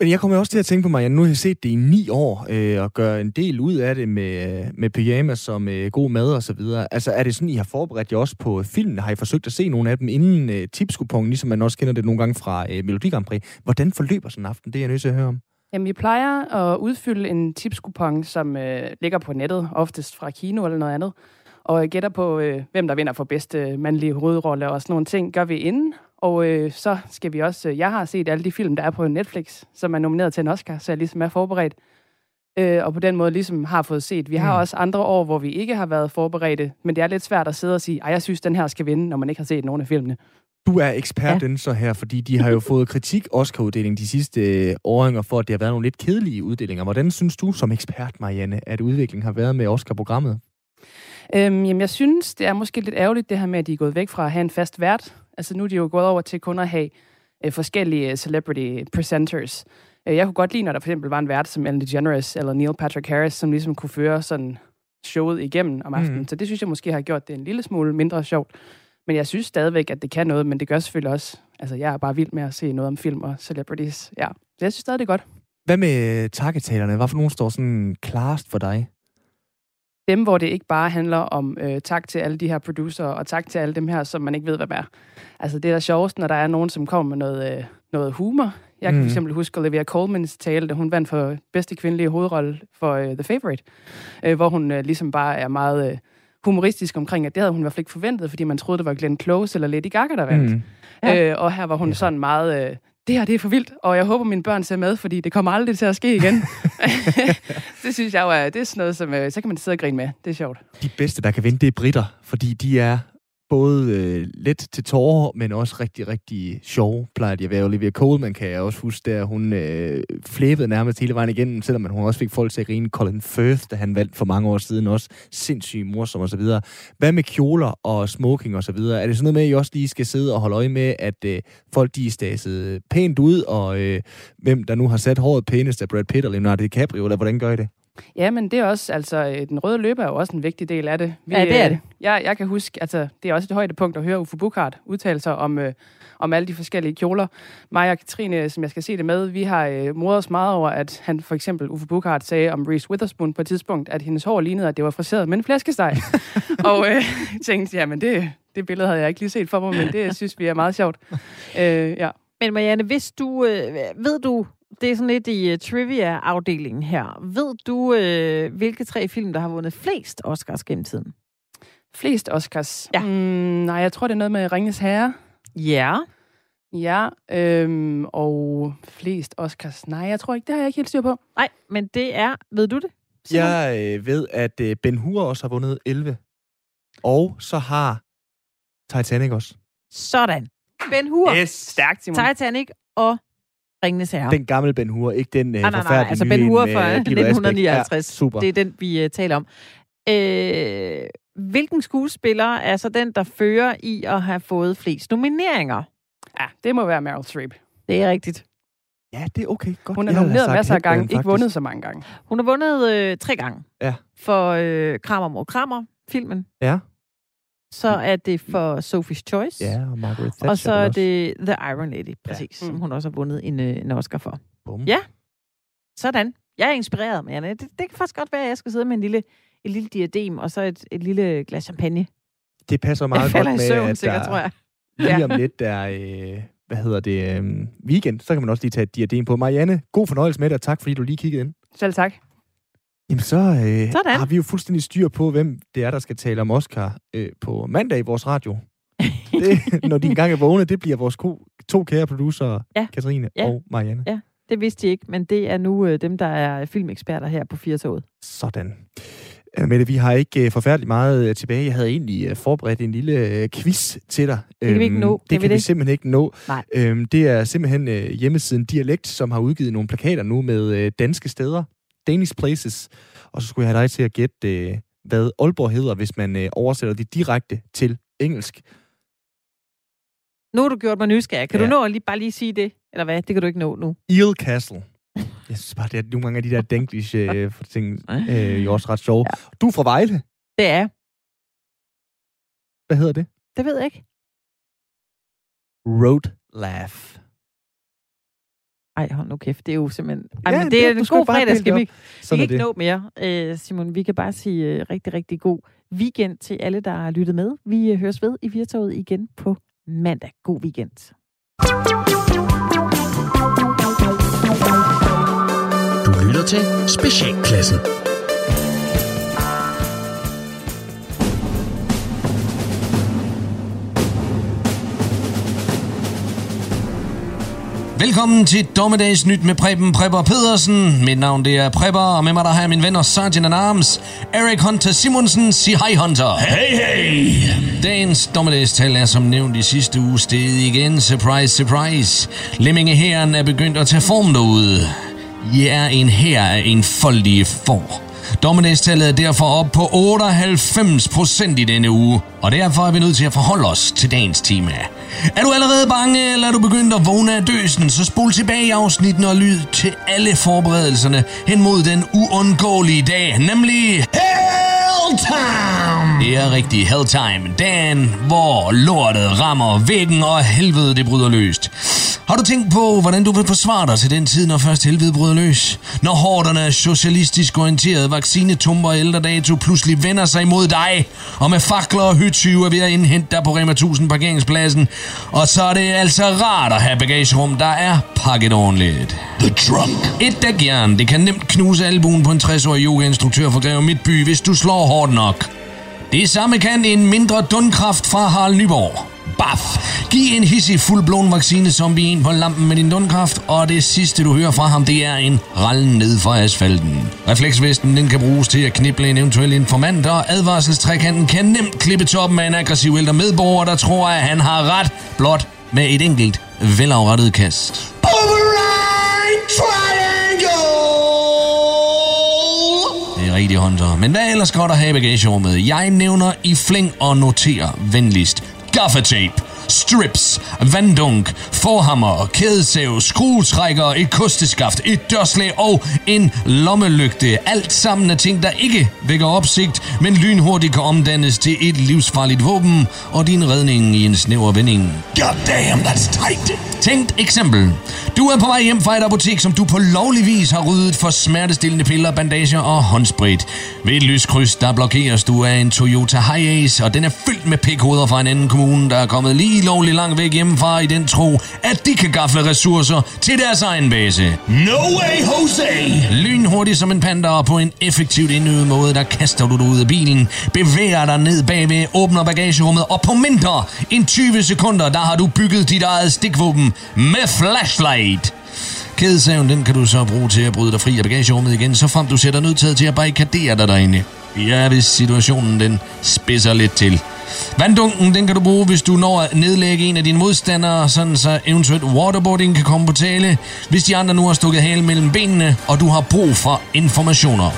Men jeg kommer også til at tænke på mig, at nu har jeg set det i ni år, øh, og gør en del ud af det med, med pyjamas og med øh, god mad og så videre. Altså, er det sådan, I har forberedt jer også på filmen? Har I forsøgt at se nogle af dem inden øh, tipskupongen, ligesom man også kender det nogle gange fra øh, Melodi Grand Prix? Hvordan forløber sådan en aften? Det er jeg nødt til at høre om. Jamen, vi plejer at udfylde en tipskupon, som øh, ligger på nettet, oftest fra Kino eller noget andet. Og gætter på, øh, hvem der vinder for bedste mandlige hovedrolle og sådan nogle ting, gør vi inden. Og øh, så skal vi også... Øh, jeg har set alle de film, der er på Netflix, som er nomineret til en Oscar, så jeg ligesom er forberedt. Øh, og på den måde ligesom har fået set. Vi har Mm. også andre år, hvor vi ikke har været forberedte, men det er lidt svært at sidde og sige, at jeg synes, den her skal vinde, når man ikke har set nogen af filmene. Du er ekspert ja. så her, fordi de har jo fået kritik Oscar-uddelingen de sidste øh, åringer for, at det har været nogle lidt kedelige uddelinger. Hvordan synes du som ekspert, Marianne, at udviklingen har været med Oscar-programmet? Øhm, jamen, jeg synes, det er måske lidt ærgerligt, det her med, at de er gået væk fra at have en fast vært. Altså, nu er de jo gået over til kun at have øh, forskellige celebrity presenters. Øh, jeg kunne godt lide, når der for eksempel var en vært som Ellen DeGeneres eller Neil Patrick Harris, som ligesom kunne føre sådan showet igennem om aftenen. Mm. Så det synes jeg måske har gjort det en lille smule mindre sjovt. Men jeg synes stadigvæk, at det kan noget, men det gør selvfølgelig også... Altså, jeg er bare vild med at se noget om film og celebrities. Ja, så jeg synes stadig, det er godt. Hvad med takketalerne? Hvad for nogen står sådan klarest for dig? Dem, hvor det ikke bare handler om øh, tak til alle de her producer og tak til alle dem her, som man ikke ved, hvad er. Altså, det er da sjovest, når der er nogen, som kommer med noget, øh, noget humor. Jeg kan mm. for eksempel huske Olivia Colmans tale, da hun vandt for bedste kvindelige hovedrolle for øh, The Favourite, øh, hvor hun øh, ligesom bare er meget øh, humoristisk omkring, at det havde hun i hvert fald ikke forventet, fordi man troede, det var Glenn Close eller Lady Gaga, der vandt. Mm. Ja. Øh, og her var hun ja. sådan meget... Øh, det her, det er for vildt, og jeg håber, mine børn ser med, fordi det kommer aldrig til at ske igen. det synes jeg jo er, det er sådan noget, som, øh, så kan man sidde og grine med. Det er sjovt. De bedste, der kan vinde, det er britter, fordi de er både øh, let til tårer, men også rigtig, rigtig sjov, plejer de at være. Olivia Colman kan jeg også huske, der hun øh, flæbede nærmest hele vejen igennem, selvom hun også fik folk til at grine. Colin Firth, da han valgte for mange år siden, også sindssygt morsom og så videre. Hvad med kjoler og smoking og så videre? Er det sådan noget med, at I også lige skal sidde og holde øje med, at øh, folk de er staset pænt ud, og øh, hvem der nu har sat håret pænest af Brad Pitt eller Leonardo DiCaprio, eller hvordan gør I det? Ja, men det er også, altså, øh, den røde løber er jo også en vigtig del af det. Ja, det er øh, det. Jeg, jeg kan huske, altså, det er også et højdepunkt at høre Uffe Bukhardt udtale sig om, øh, om alle de forskellige kjoler. Mig og Katrine, som jeg skal se det med, vi har øh, modet os meget over, at han for eksempel, Uffe Bukhardt, sagde om Reese Witherspoon på et tidspunkt, at hendes hår lignede, at det var friseret med en flæskesteg. og øh, tænkte, jamen det, det billede havde jeg ikke lige set for mig, men det synes vi er meget sjovt. Øh, ja. Men Marianne, hvis du, øh, ved du, det er sådan lidt i uh, trivia-afdelingen her, ved du, øh, hvilke tre film, der har vundet flest Oscars gennem tiden? Flest Oscars? Ja. Mm, nej, jeg tror, det er noget med Ringes Herre. Ja. Ja, øhm, og flest Oscars. Nej, jeg tror ikke, det har jeg ikke helt styr på. Nej, men det er, ved du det? Simon? Jeg øh, ved, at øh, Ben Hur også har vundet 11. Og så har Titanic også. Sådan. Ben Hur, Yes. Stærkt, Simon. Titanic og Ringnes Herre. Den gamle Ben Hur, ikke den øh, nej, nej, nej, forfærdelige altså Ben en Hur med fra Guido Asbæk. 1959. Ja, super. Det er den, vi uh, taler om. Øh, hvilken skuespiller er så den, der fører i at have fået flest nomineringer? Ja, det må være Meryl Streep. Det er rigtigt. Ja, det er okay. Godt. Hun er nomineret sagt masser af gange, ikke vundet så mange gange. Hun har vundet øh, tre gange Ja. for øh, Kramer mod Kramer, filmen. Ja. Så er det for Sophie's Choice. Ja, og Margaret Thatcher. og så er det The Iron Lady, præcis, ja. Mm. som hun også har vundet en, øh, en Oscar for. Bum. Ja. Sådan. Jeg er inspireret, Marianne. Det, det kan faktisk godt være, at jeg skal sidde med en lille, et lille diadem, og så et, et lille glas champagne. Det passer meget godt med, søvn, at sikkert, der tror jeg. lige Ja. om lidt der øh, hvad hedder det, øh, weekend, så kan man også lige tage et diadem på. Marianne, god fornøjelse med det, og tak fordi du lige kiggede ind. Selv tak. Jamen så øh, Sådan. har vi jo fuldstændig styr på, hvem det er, der skal tale om Oscar øh, på mandag i vores radio. Det, når de engang er vågne, det bliver vores ko, to kære producer, Ja. Katrine Ja. og Marianne. Ja. Det vidste de ikke, men det er nu øh, dem, der er filmeksperter her på Firtoget. Sådan. Mette, vi har ikke øh, forfærdeligt meget øh, tilbage. Jeg havde egentlig øh, forberedt en lille øh, quiz til dig. Det kan vi ikke Øhm, nå. Det Kan kan vi vi det? simpelthen ikke nå. Nej. Øhm, det er simpelthen øh, hjemmesiden Dialekt, som har udgivet nogle plakater nu med øh, danske steder. Danish Places. Og så skulle jeg have dig til at gætte, øh, hvad Aalborg hedder, hvis man øh, oversætter det direkte til engelsk. Nu har du gjort mig nysgerrig. Kan Ja. du nå at lige, bare lige sige det? Eller hvad? Det kan du ikke nå nu. Eel Castle. Jeg synes bare, det er nogle gange af de der Denglish øh, ting, øh, jo også ret sjove. Ja. Du er fra Vejle. Det er. Hvad hedder det? Det ved jeg ikke. Road Laugh. Ej, hold nu kæft. Det er jo simpelthen... Ej, Ja, men det- det er en god fredag. Skal det vi, vi kan er ikke det. nå mere. Øh, Simon, vi kan bare sige øh, rigtig, rigtig god weekend til alle, der har lyttet med. Vi øh, høres ved i Virtoget igen på mandag. God weekend. Du lytter til Specialklassen. Velkommen til Dommedags Nyt med Preben Prepper Pedersen. Mit navn det er Prepper, og med mig der har jeg min venner Sergeant at Arms, Eric Hunter Simonsen, sig hej Hunter. Hey, hey! Dagens dommedagstal er som nævnt i sidste uge sted igen. Surprise, surprise. Lemmingehæren er begyndt at tage form derude. I er en her af enfoldige får. Dommedagstallet er derfor op på 98 procent i denne uge, og derfor er vi nødt til at forholde os til dagens tema. Er du allerede bange, eller er du begyndt at vågne af døsen, så spol tilbage i afsnitten og lyd til alle forberedelserne hen mod den uundgåelige dag, nemlig Helltime! Det er rigtig Helltime, dagen hvor lortet rammer væggen og helvede det bryder løst. Har du tænkt på, hvordan du vil forsvare dig til den tid, når først helvede bryder løs? Når hårderne af socialistisk orienteret vaccinetumper og ældredato pludselig vender sig imod dig, og med fakler og hytsyve er ved at indhente dig på Rema 1000 parkeringspladsen. Og så er det altså rart at have bagagerum, der er pakket ordentligt. The Trunk. Et dækjern, det kan nemt knuse albuen på en 60-årig yogainstruktør for Greve Midtby, hvis du slår hårdt nok. Det samme kan en mindre dundkraft fra Harald Nyborg. Baf! Giv en hissig fuldblåen vaccine zombie en på lampen med din dundkraft, og det sidste du hører fra ham, det er en rallen ned fra asfalten. Refleksvesten den kan bruges til at knible en eventuel informant, og advarselstrækanten kan nemt klippe toppen af en aggressiv ældre medborger, der tror, at han har ret, blot med et enkelt velafrettet kast. Det er rigtig Hunter. Men hvad ellers godt at have i bagagerummet? Jeg nævner i flæng og noterer venligst. Gaffatape, strips, vanddunk, forhammer, kædesav, skruetrækker, et kosteskaft, et dørslag og en lommelygte. Alt sammen er ting, der ikke vækker opsigt, men lynhurtigt kan omdannes til et livsfarligt våben og din redning i en snæver vending. God damn, that's tight. Tænkt eksempel. Du er på vej hjem fra et apotek, som du på lovlig vis har ryddet for smertestillende piller, bandager og håndsprit. Ved et lyskryds, der blokeres du af en Toyota Hiace, og den er fyldt med pikhoveder fra en anden kommune, der er kommet lige lovlig langt væk hjemmefra i den tro, at de kan gafle ressourcer til deres egen base. No way, Jose! Lynhurtigt som en panda og på en effektivt indøvet måde, der kaster du dig ud af bilen, bevæger dig ned bagved, åbner bagagerummet, og på mindre end 20 sekunder, der har du bygget dit eget stikvåben med flashlight. Kædesaven, den kan du så bruge til at bryde dig fri af bagagerummet igen, så frem du sætter nødtaget til at barrikadere dig derinde. Ja, hvis situationen den spidser lidt til. Vanddunken, den kan du bruge, hvis du når at nedlægge en af dine modstandere, sådan så eventuelt waterboarding kan komme på tale, hvis de andre nu har stukket halen mellem benene, og du har brug for informationer.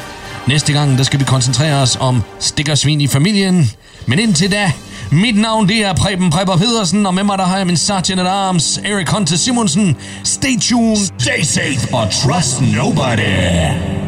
Næste gang, der skal vi koncentrere os om stikkersvin i familien. Men indtil da, mit navn det er Preben Prepper Pedersen, og med mig der har jeg min sergeant at arms, Erik Hunter Simonsen. Stay tuned. Stay safe or trust nobody.